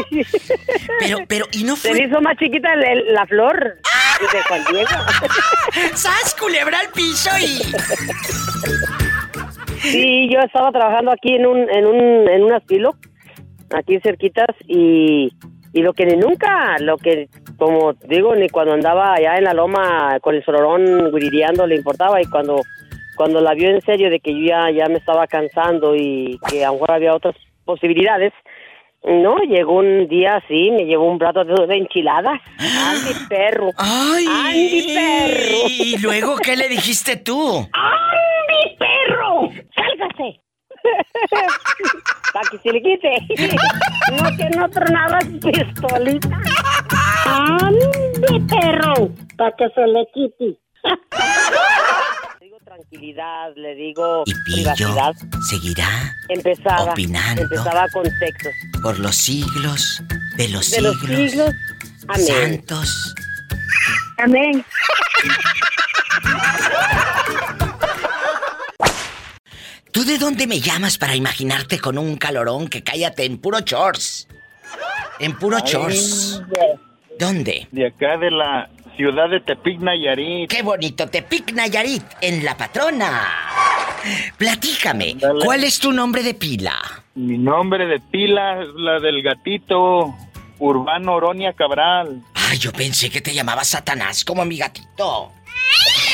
S21: [LAUGHS]
S2: Pero, pero, y no fue.
S21: Se hizo más chiquita la flor de Juan Diego. [LAUGHS]
S2: ¡Sas, culebra al piso y...
S21: Sí, yo estaba trabajando aquí en un, en un, en un asilo, aquí cerquitas, y, y lo que ni nunca, lo que, como digo, ni cuando andaba allá en la loma con el sororón guirireando le importaba, y cuando, cuando la vio en serio de que yo ya, ya me estaba cansando y que a lo mejor había otras posibilidades, no, llegó un día así, me llevó un plato de, de enchiladas. ¡Andy [GASPS] perro!
S2: ¡Ay!
S21: ¡Andy perro!
S2: ¿Y luego qué le dijiste tú?
S21: ¡Andy perro! ¡Sálgase! [LAUGHS] Para que se le quite. No que no tronabas pistolita. [LAUGHS] ¡Andy perro! Para que se le quite. Le digo tranquilidad, le digo privacidad.
S2: Seguirá
S21: Empezaba.
S2: opinando.
S21: Empezaba con textos.
S2: por los siglos de los
S21: De los
S2: siglos.
S21: siglos. Amén.
S2: Santos.
S21: Amén.
S2: ¿Tú de dónde me llamas para imaginarte con un calorón que cállate en puro shorts? En puro shorts. ¿Dónde?
S17: De acá de la ciudad de Tepic, Nayarit.
S2: ¡Qué bonito! Tepic Nayarit, en La Patrona. Platícame, ¿cuál es tu nombre de pila?
S17: Mi nombre de pila es la del gatito Urbano Oronia Cabral.
S2: Ay, yo pensé que te llamabas Satanás como mi gatito.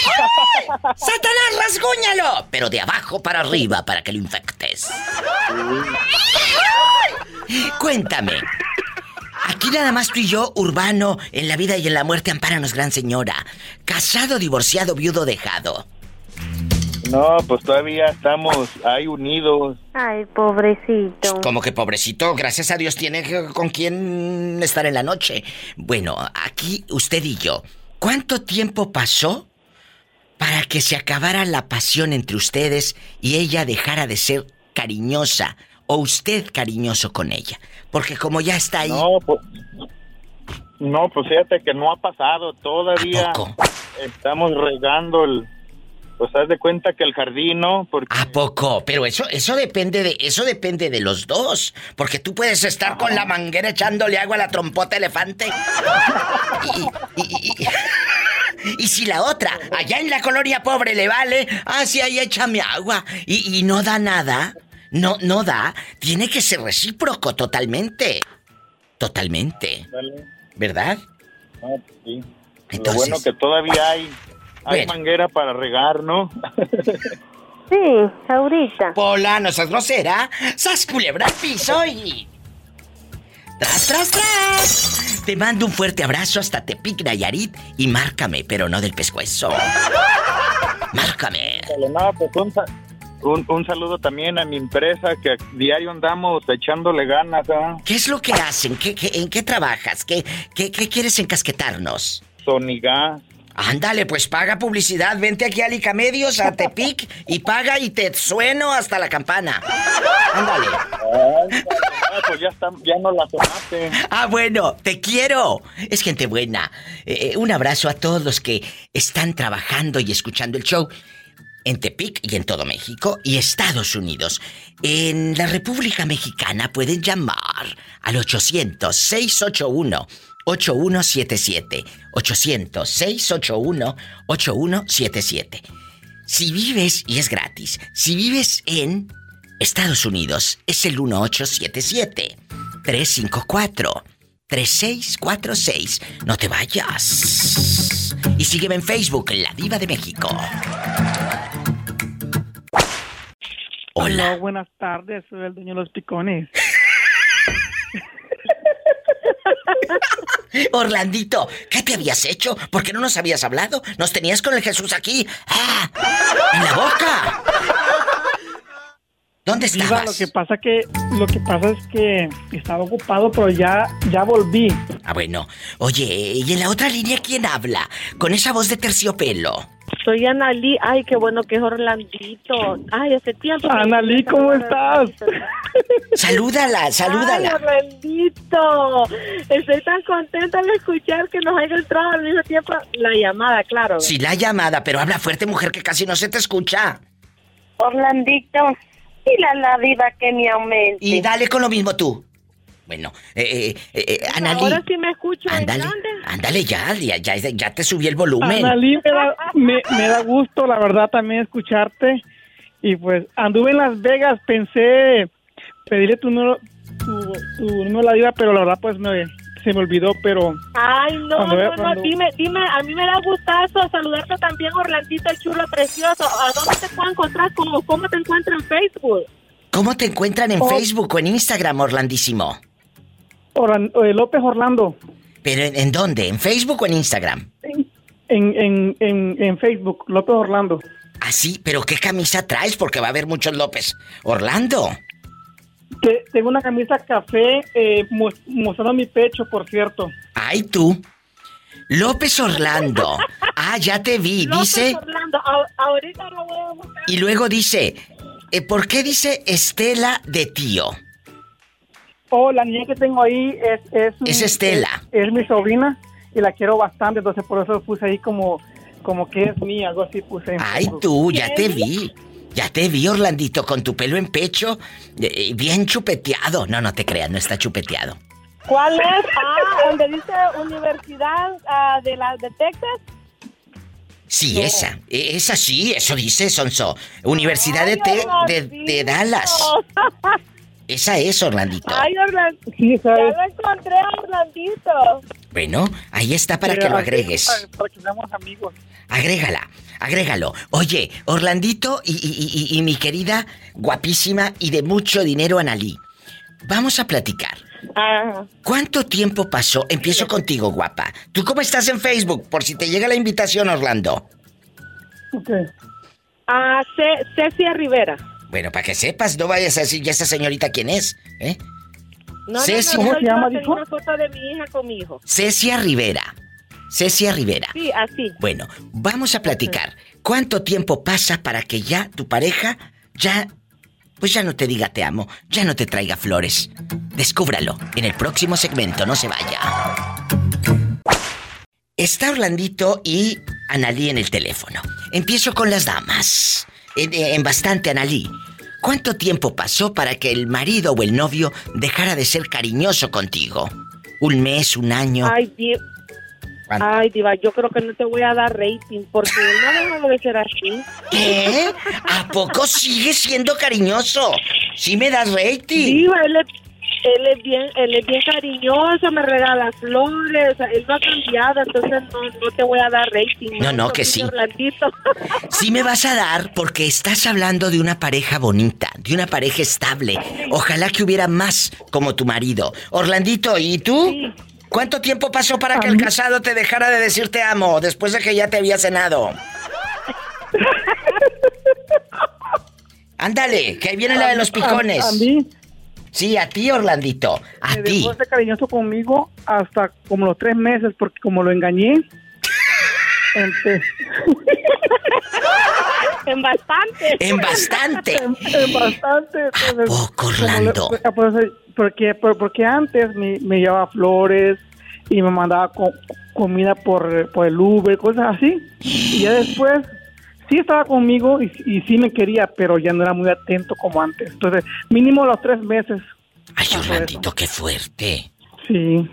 S2: [LAUGHS] ¡Satanás, rasguñalo! Pero de abajo para arriba para que lo infectes. Cuéntame. Aquí nada más tú y yo, urbano, en la vida y en la muerte, amparanos, gran señora. Casado, divorciado, viudo, dejado.
S17: No, pues todavía estamos ahí unidos.
S6: Ay, pobrecito.
S2: Como que pobrecito, gracias a Dios tiene que- con quién estar en la noche. Bueno, aquí usted y yo, ¿cuánto tiempo pasó para que se acabara la pasión entre ustedes y ella dejara de ser cariñosa o usted cariñoso con ella? Porque como ya está ahí...
S17: No, pues, no, pues fíjate que no ha pasado todavía. Estamos regando el... Pues haz de cuenta que el jardín, ¿no? Porque...
S2: ¿A poco? Pero eso, eso depende de, eso depende de los dos. Porque tú puedes estar con la manguera echándole agua a la trompota elefante. Y, y- y- y- y si la otra, allá en la colonia pobre, le vale, ah, sí, ahí échame agua. Y, y no da nada. No, no da. Tiene que ser recíproco totalmente. Totalmente.
S17: Dale.
S2: ¿Verdad?
S17: Pues sí.
S2: Entonces-
S17: Lo bueno que todavía hay, hay
S2: Bueno.
S17: manguera para regar, ¿no? [LAUGHS]
S6: Sí, ahorita.
S2: Pola, no seas grosera. ¡Sas culebra piso y... ¡Tras, tras, tras! Te mando un fuerte abrazo hasta Tepic, Nayarit y márcame, pero no del pescuezo. [LAUGHS] Márcame.
S17: Dale, no, pues un, un, un saludo también a mi empresa que diario andamos echándole ganas, ¿ah?
S2: ¿Qué es lo que hacen? ¿Qué, qué- en qué trabajas? ¿Qué, qué, qué quieres encasquetarnos?
S17: Sonigas.
S2: Ándale, pues paga publicidad. Vente aquí a Licamedios, a Tepic, y paga y te sueno hasta la campana. Ándale.
S17: Ah, pues ya, está, ya no la sonaste.
S2: Ah, bueno, te quiero. Es gente buena. Eh, un abrazo a todos los que están trabajando y escuchando el show en Tepic y en todo México y Estados Unidos. En la República Mexicana pueden llamar al 800-681-8177. 800-681-8177. Si vives, y es gratis, si vives en Estados Unidos, es el 1877 354 3646. No te vayas. Y sígueme en Facebook, La Diva de México. Hola.
S22: Hola, buenas tardes, soy el dueño de los picones. [LAUGHS]
S2: Orlandito, ¿qué te habías hecho? ¿Por qué no nos habías hablado? Nos tenías con el Jesús aquí. ¡Ah! ¡En la boca! ¿Dónde
S22: Diva,
S2: estabas?
S22: lo que pasa que lo que pasa es que estaba ocupado, pero ya ya volví.
S2: Ah, bueno. Oye, ¿y en la otra línea quién habla? Con esa voz de terciopelo.
S23: Soy Analí. Ay, qué bueno que es Orlandito. Ay, hace tiempo.
S22: Analí, ¿cómo estás? [LAUGHS]
S2: Salúdala,
S23: Ay,
S2: salúdala.
S23: Orlandito. Estoy tan contenta de escuchar que nos haya entrado al mismo tiempo la llamada, claro.
S2: Sí, la llamada, pero habla fuerte, mujer, que casi no se te escucha.
S16: Orlandito, y la, la diva que me aumente.
S2: Y dale con lo mismo tú. Bueno, eh, eh, eh, Analí,
S23: Ahora sí me escucho.
S2: ándale, ándale ya, ya, ya, ya te subí el volumen.
S22: Analí, me da, me, me da gusto, la verdad, también escucharte. Y pues anduve en Las Vegas, pensé pedirle tu número, tu, tu número a la diva, pero la verdad, pues me, se me olvidó, pero...
S23: Ay, no,
S22: Cuando
S23: no, no,
S22: cuando-
S23: dime, dime, a mí me da gustazo saludarte también, Orlandito, el chulo precioso. ¿A dónde te puedo encontrar? ¿Cómo, cómo te encuentro en Facebook?
S2: ¿Cómo te encuentran en
S22: Oh.
S2: Facebook o en Instagram, Orlandísimo?
S22: Orlan- eh, López Orlando,
S2: ¿Pero en, en dónde? ¿En Facebook o en Instagram?
S22: en, en, en, en Facebook, López Orlando.
S2: Ah, sí, pero ¿qué camisa traes? Porque va a haber muchos López. Orlando.
S22: Tengo una camisa café eh, mos- mostrando mi pecho, por cierto.
S2: Ay, tú. López Orlando. [LAUGHS] Ah, ya te vi. Dice.
S23: López Orlando, a- ahorita lo voy a buscar.
S2: Y luego dice. eh, ¿Por qué dice Estela de tío?
S22: Oh, la niña que tengo ahí es... Es,
S2: Es Estela.
S22: Es, es mi sobrina y la quiero bastante, entonces por eso puse ahí como, como que es mía, algo así puse.
S2: Ay, tú, ya te vi. Ya te vi, Orlandito, con tu pelo en pecho, eh, bien chupeteado. No, no te creas, no está chupeteado.
S23: ¿Cuál es? Ah, donde dice Universidad ah, de la de Texas.
S2: Sí, esa. e- Esa sí, eso dice Sonso. Universidad de, Te- de, de Dallas. [LAUGHS] Esa es, Orlandito.
S23: Ay, Orlando.
S22: Sí,
S23: Ya lo encontré a Orlandito.
S2: Bueno, ahí está para que lo agregues.
S22: Para, que seamos amigos.
S2: Agrégala, agrégalo. Oye, Orlandito y, y- y- y mi querida, guapísima y de mucho dinero, Analí. Vamos a platicar.
S23: Ah,
S2: ¿Cuánto tiempo pasó? Empiezo contigo, guapa. ¿Tú cómo estás en Facebook? Por si te llega la invitación, Orlando.
S22: Ok.
S23: ah, Ce- Cecia Rivera.
S2: Bueno, para que sepas, no vayas a decir ya esa señorita quién es, ¿eh?
S23: No,
S2: Cecia.
S23: no, no,
S2: ¿Cómo llama,
S23: tengo
S2: dijo?
S23: una foto de mi hija con mi hijo.
S2: Cecia Rivera. Cecia Rivera.
S23: Sí, así.
S2: Bueno, vamos a platicar. ¿Cuánto tiempo pasa para que ya tu pareja ya pues ya no te diga te amo, ya no te traiga flores? Descúbralo en el próximo segmento, no se vaya. Está Orlandito y Analí en el teléfono. Empiezo con las damas. En, en bastante, Analí. ¿Cuánto tiempo pasó para que el marido o el novio dejara de ser cariñoso contigo? ¿Un mes, un año?
S23: Ay, di-
S2: ¿Cuánto?
S23: Ay, Diva, yo creo que no te voy a dar rating porque no dejado de ser así.
S2: ¿Qué? ¿A poco sigue siendo cariñoso? ¿Sí me das rating?
S23: Diva, él es, él es bien, él es bien cariñoso, me regala flores, él no ha cambiado, entonces no, no te voy a dar rating.
S2: No, no, que sí.
S23: Orlandito. [LAUGHS]
S2: Sí me vas a dar porque estás hablando de una pareja bonita, de una pareja estable. Ojalá que hubiera más como tu marido. Orlandito, ¿y tú? ¿Cuánto tiempo pasó para que el casado te dejara de decir te amo después de que ya te había cenado? [LAUGHS] Ándale, que ahí viene la de los picones.
S22: A, a mí
S2: Sí, a ti, Orlandito. A
S22: me
S2: ti.
S22: dejó de ser cariñoso conmigo hasta como los tres meses porque como lo engañé. [LAUGHS] empe- [LAUGHS]
S23: en bastante.
S2: En bastante.
S22: en, en bastante. entonces,
S2: poco,
S22: como
S2: Orlando?
S22: le- pues, porque, por- porque antes me, me llevaba flores y me mandaba co- comida por, por el Uber, cosas así. Y ya después sí estaba conmigo y, y sí me quería, pero ya no era muy atento como antes. Entonces, mínimo los tres meses.
S2: Ay, Orlandito, qué fuerte.
S22: Sí.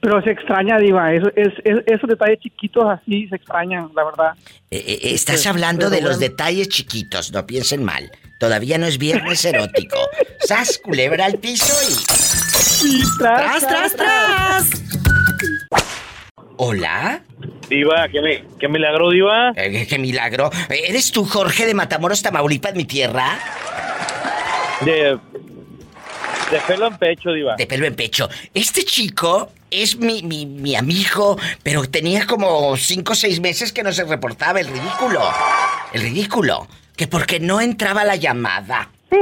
S22: Pero se extraña, Diva. Eso, es, es- esos detalles chiquitos así se extrañan, la verdad.
S2: Eh, eh, estás
S22: Este,
S2: hablando de los detalles chiquitos, no piensen mal. Todavía no es viernes erótico. [LAUGHS] Sas, culebra al piso y.
S22: tras,
S2: tras, tras! ¿Hola?
S12: Diva, ¿qué, me, qué milagro, Diva?
S2: Eh, ¡Qué milagro! ¿Eres tú, Jorge de Matamoros, Tamaulipas, mi tierra?
S12: De, de pelo en pecho, Diva.
S2: De pelo en pecho. Este chico es mi, mi, mi amigo, pero tenía como cinco o seis meses que no se reportaba. El ridículo. El ridículo. Que porque no entraba la llamada.
S6: Sí,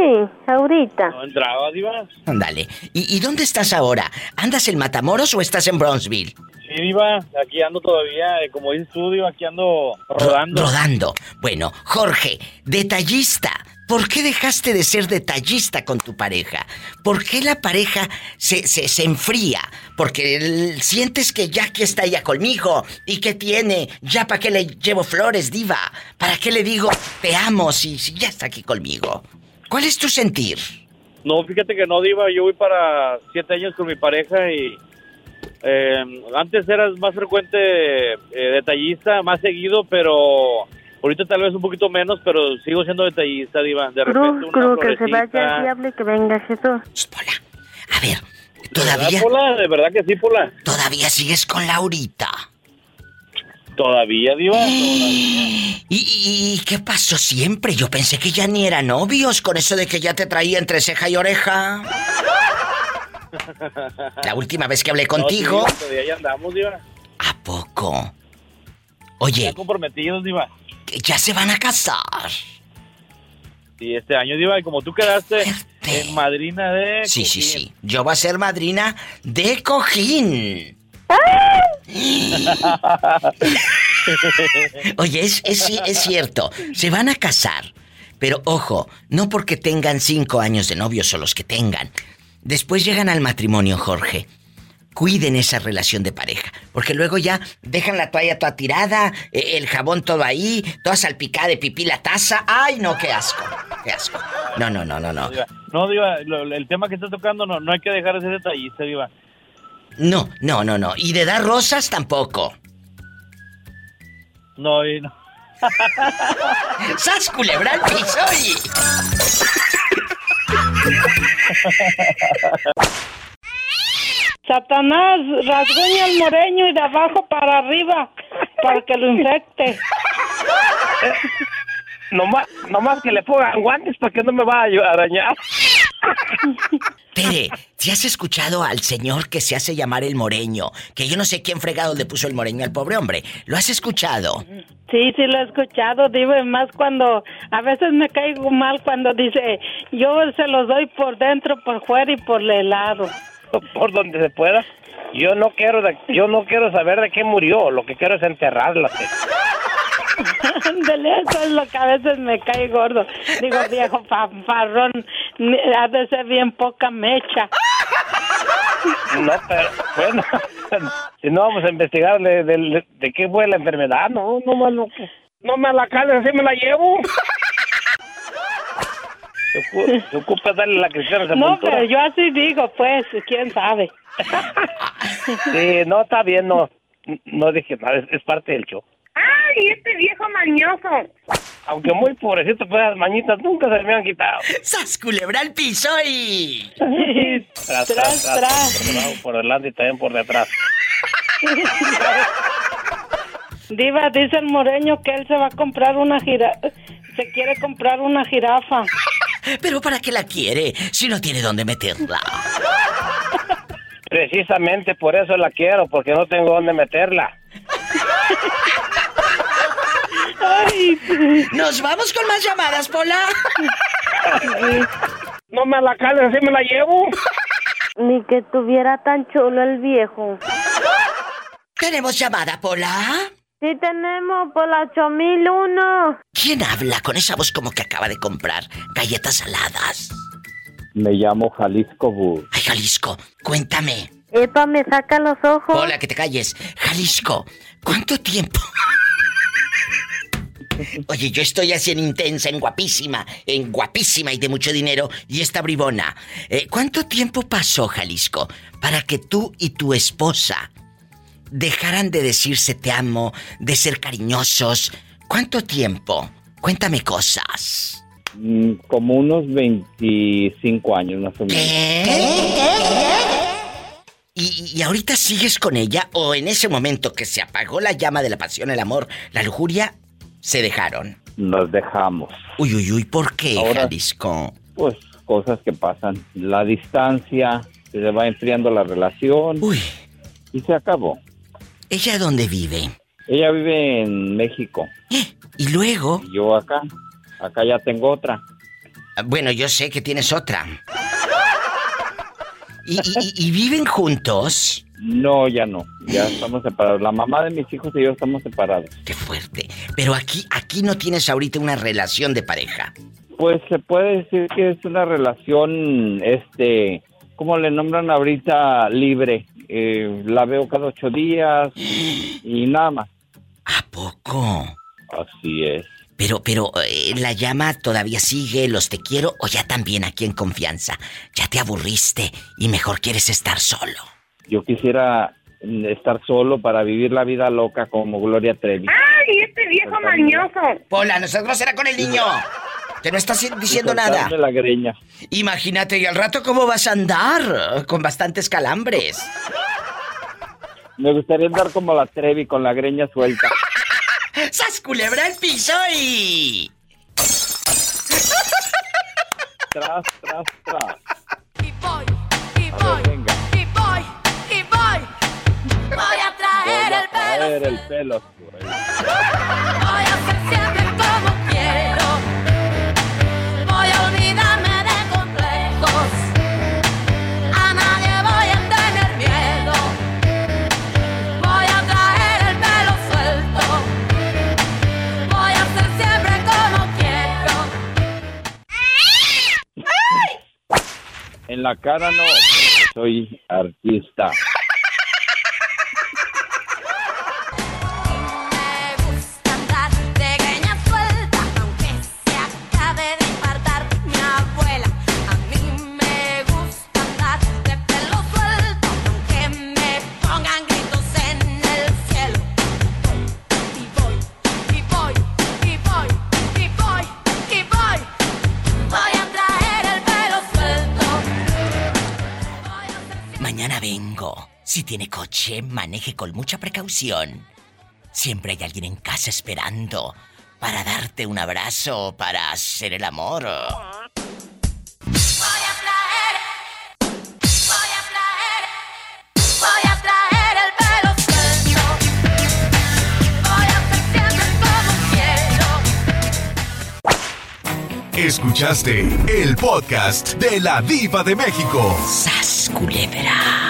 S6: ahorita.
S12: ¿No entraba, Diva?
S2: Ándale. ¿Y, y dónde estás ahora? ¿Andas en Matamoros o estás en Bronzeville?
S12: Sí, Diva, aquí ando todavía, eh, como dices tú, Diva, aquí ando rodando.
S2: Rodando. Bueno, Jorge, detallista. ¿por qué dejaste de ser detallista con tu pareja? ¿Por qué la pareja se, se, se enfría? Porque el- sientes que ya aquí está ella conmigo. ¿Y qué tiene? ¿Ya para qué le llevo flores, diva? ¿Para qué le digo te amo si, si ya está aquí conmigo? ¿Cuál es tu sentir?
S12: No, fíjate que no, Diva. Yo voy para siete años con mi pareja y eh, antes eras más frecuente eh, detallista, más seguido, pero ahorita tal vez un poquito menos, pero sigo siendo detallista, Diva. De repente
S6: Cruz,
S12: una
S6: Cruz, que se vaya el diablo y que venga Jesús.
S2: ¿Todavía?
S12: Pola? ¿De verdad que sí, Pola?
S2: ¿Todavía sigues con Laurita?
S12: ¿Todavía, Diva?
S2: ¿Y, y- y qué pasó siempre? Yo pensé que ya ni eran novios con eso de que ya te traía entre ceja y oreja. La última vez que hablé contigo.
S12: No, sí, todavía ya andamos, Diva.
S2: Poco. Oye,
S12: Ya comprometidos, Diva.
S2: que ya se van a casar.
S12: Y este año, Diva, y como tú quedaste en madrina de...
S2: Sí, sí, sí. Yo voy a ser madrina de cojín. Oye, es, es, es cierto, se van a casar. Pero ojo, no porque tengan cinco años de novios o los que tengan. Después llegan al matrimonio, Jorge. Cuiden esa relación de pareja. Porque luego ya dejan la toalla toda tirada, eh, el jabón todo ahí, toda salpicada de pipí la taza. ¡Ay, no, qué asco! ¡Qué asco! No, no, no, no, no.
S12: No, Diva, el tema que estás tocando no, no hay que dejar de ser detallista, Diva.
S2: No, no, no, no. Y de dar rosas tampoco.
S12: No, y no. [LAUGHS]
S2: ¡Sas culebra al piso.
S23: Satanás rasguña el moreño y de abajo para arriba para que lo infecte.
S18: Nomás, nomás que le pongan guantes para que no me vaya a arañar.
S2: Tere, ¿te has escuchado al señor que se hace llamar el moreño? Que yo no sé quién fregado le puso el moreño al pobre hombre. ¿Lo has escuchado?
S23: Sí, sí lo he escuchado, digo, y más cuando a veces me caigo mal cuando dice, yo se los doy por dentro, por fuera y por el lado.
S18: Por donde se pueda. Yo no quiero, de- yo no quiero saber de qué murió. Lo que quiero es enterrarla. [LAUGHS]
S23: Ándale, eso es lo que a veces me cae gordo. Digo, viejo fanfarrón, ha de ser bien poca mecha.
S18: No, pero bueno, si no vamos a investigar de, de- de qué fue la enfermedad, no, no me lo, no me la cales, así me la llevo. Se ocu- se ocupa darle la cristiana
S23: No, pero yo así digo, pues, quién sabe.
S18: Sí, no, está bien, no, no dije nada, es, es parte del show.
S16: ¡Ay, este viejo mañoso!
S18: Aunque muy pobrecito, pues las mañitas nunca se me han quitado.
S2: ¡Sas culebra al piso y...
S18: Tras, tras, tras, Por debajo, por delante y también por detrás.
S23: Diva, dice el moreño que él se va a comprar una jirafa. Se quiere comprar una jirafa.
S2: ¿Pero para qué la quiere si no tiene dónde meterla?
S18: Precisamente por eso la quiero, porque no tengo dónde meterla.
S2: Nos vamos con más llamadas, Pola.
S18: No me la cales, así me la llevo.
S6: Ni que tuviera tan chulo el viejo.
S2: ¿Tenemos llamada, Pola?
S6: Sí tenemos por la 8001.
S2: ¿Quién habla con esa voz como que acaba de comprar galletas saladas?
S24: Me llamo Jalisco Bus.
S2: Ay, Jalisco, cuéntame.
S6: Epa, me saca los ojos.
S2: Hola, que te calles. Jalisco, ¿cuánto tiempo? Oye, yo estoy así en intensa, en guapísima, en guapísima y de mucho dinero, y esta bribona. Eh, ¿Cuánto tiempo pasó, Jalisco, para que tú y tu esposa dejaran de decirse te amo, de ser cariñosos? ¿Cuánto tiempo? Cuéntame cosas.
S24: Mm, Como unos 25 años más o menos.
S2: ¿Y, y ahorita sigues con ella o en ese momento que se apagó la llama de la pasión, el amor, la lujuria, se dejaron?
S24: Nos dejamos.
S2: Uy, uy, uy, ¿por qué,
S24: Ahora-
S2: Jalisco?
S24: Pues cosas que pasan. La distancia, se va enfriando la relación.
S2: Uy.
S24: Y se acabó.
S2: ¿Ella dónde vive?
S24: Ella vive en México.
S2: ¿Y luego?
S24: Y yo acá. Acá ya tengo otra.
S2: Ah, Bueno, yo sé que tienes otra. ¿Y, y- y- y viven juntos?
S24: No, ya no. Ya estamos separados. La mamá de mis hijos y yo estamos separados.
S2: Qué fuerte. Pero aquí, aquí no tienes ahorita una relación de pareja.
S5: Pues se puede decir que es una relación, este, ¿cómo le nombran ahorita? Libre. Eh, la veo cada ocho días y nada más.
S2: ¿A poco?
S5: Así es.
S2: Pero, pero, eh, ¿la llama todavía sigue, los te quiero o ya también aquí en confianza? Ya te aburriste y mejor quieres estar solo.
S5: Yo quisiera estar solo para vivir la vida loca como Gloria Trevi.
S16: ¡Ay, este viejo mañoso!
S2: Pola, no seas grosera con el niño. Que no estás diciendo nada.
S5: la greña.
S2: Imagínate, y al rato cómo vas a andar con bastantes calambres.
S5: Me gustaría andar como la Trevi con la greña suelta. [LAUGHS]
S2: ¡Sas culebra el piso y...
S5: Tras, tras, tras.
S4: Traer el pelo. Voy a ser siempre como quiero. Voy a olvidarme de complejos. A nadie voy a tener miedo. Voy a traer el pelo suelto. Voy a ser siempre como quiero.
S5: En la cara no, soy artista.
S2: Si tiene coche, maneje con mucha precaución. Siempre hay alguien en casa esperando para darte un abrazo o para hacer el amor.
S4: Voy a traer el pelo suelto. Voy a ser siempre como quiero.
S25: Escuchaste el podcast de la Diva de México.
S2: ¡Sas, culebra!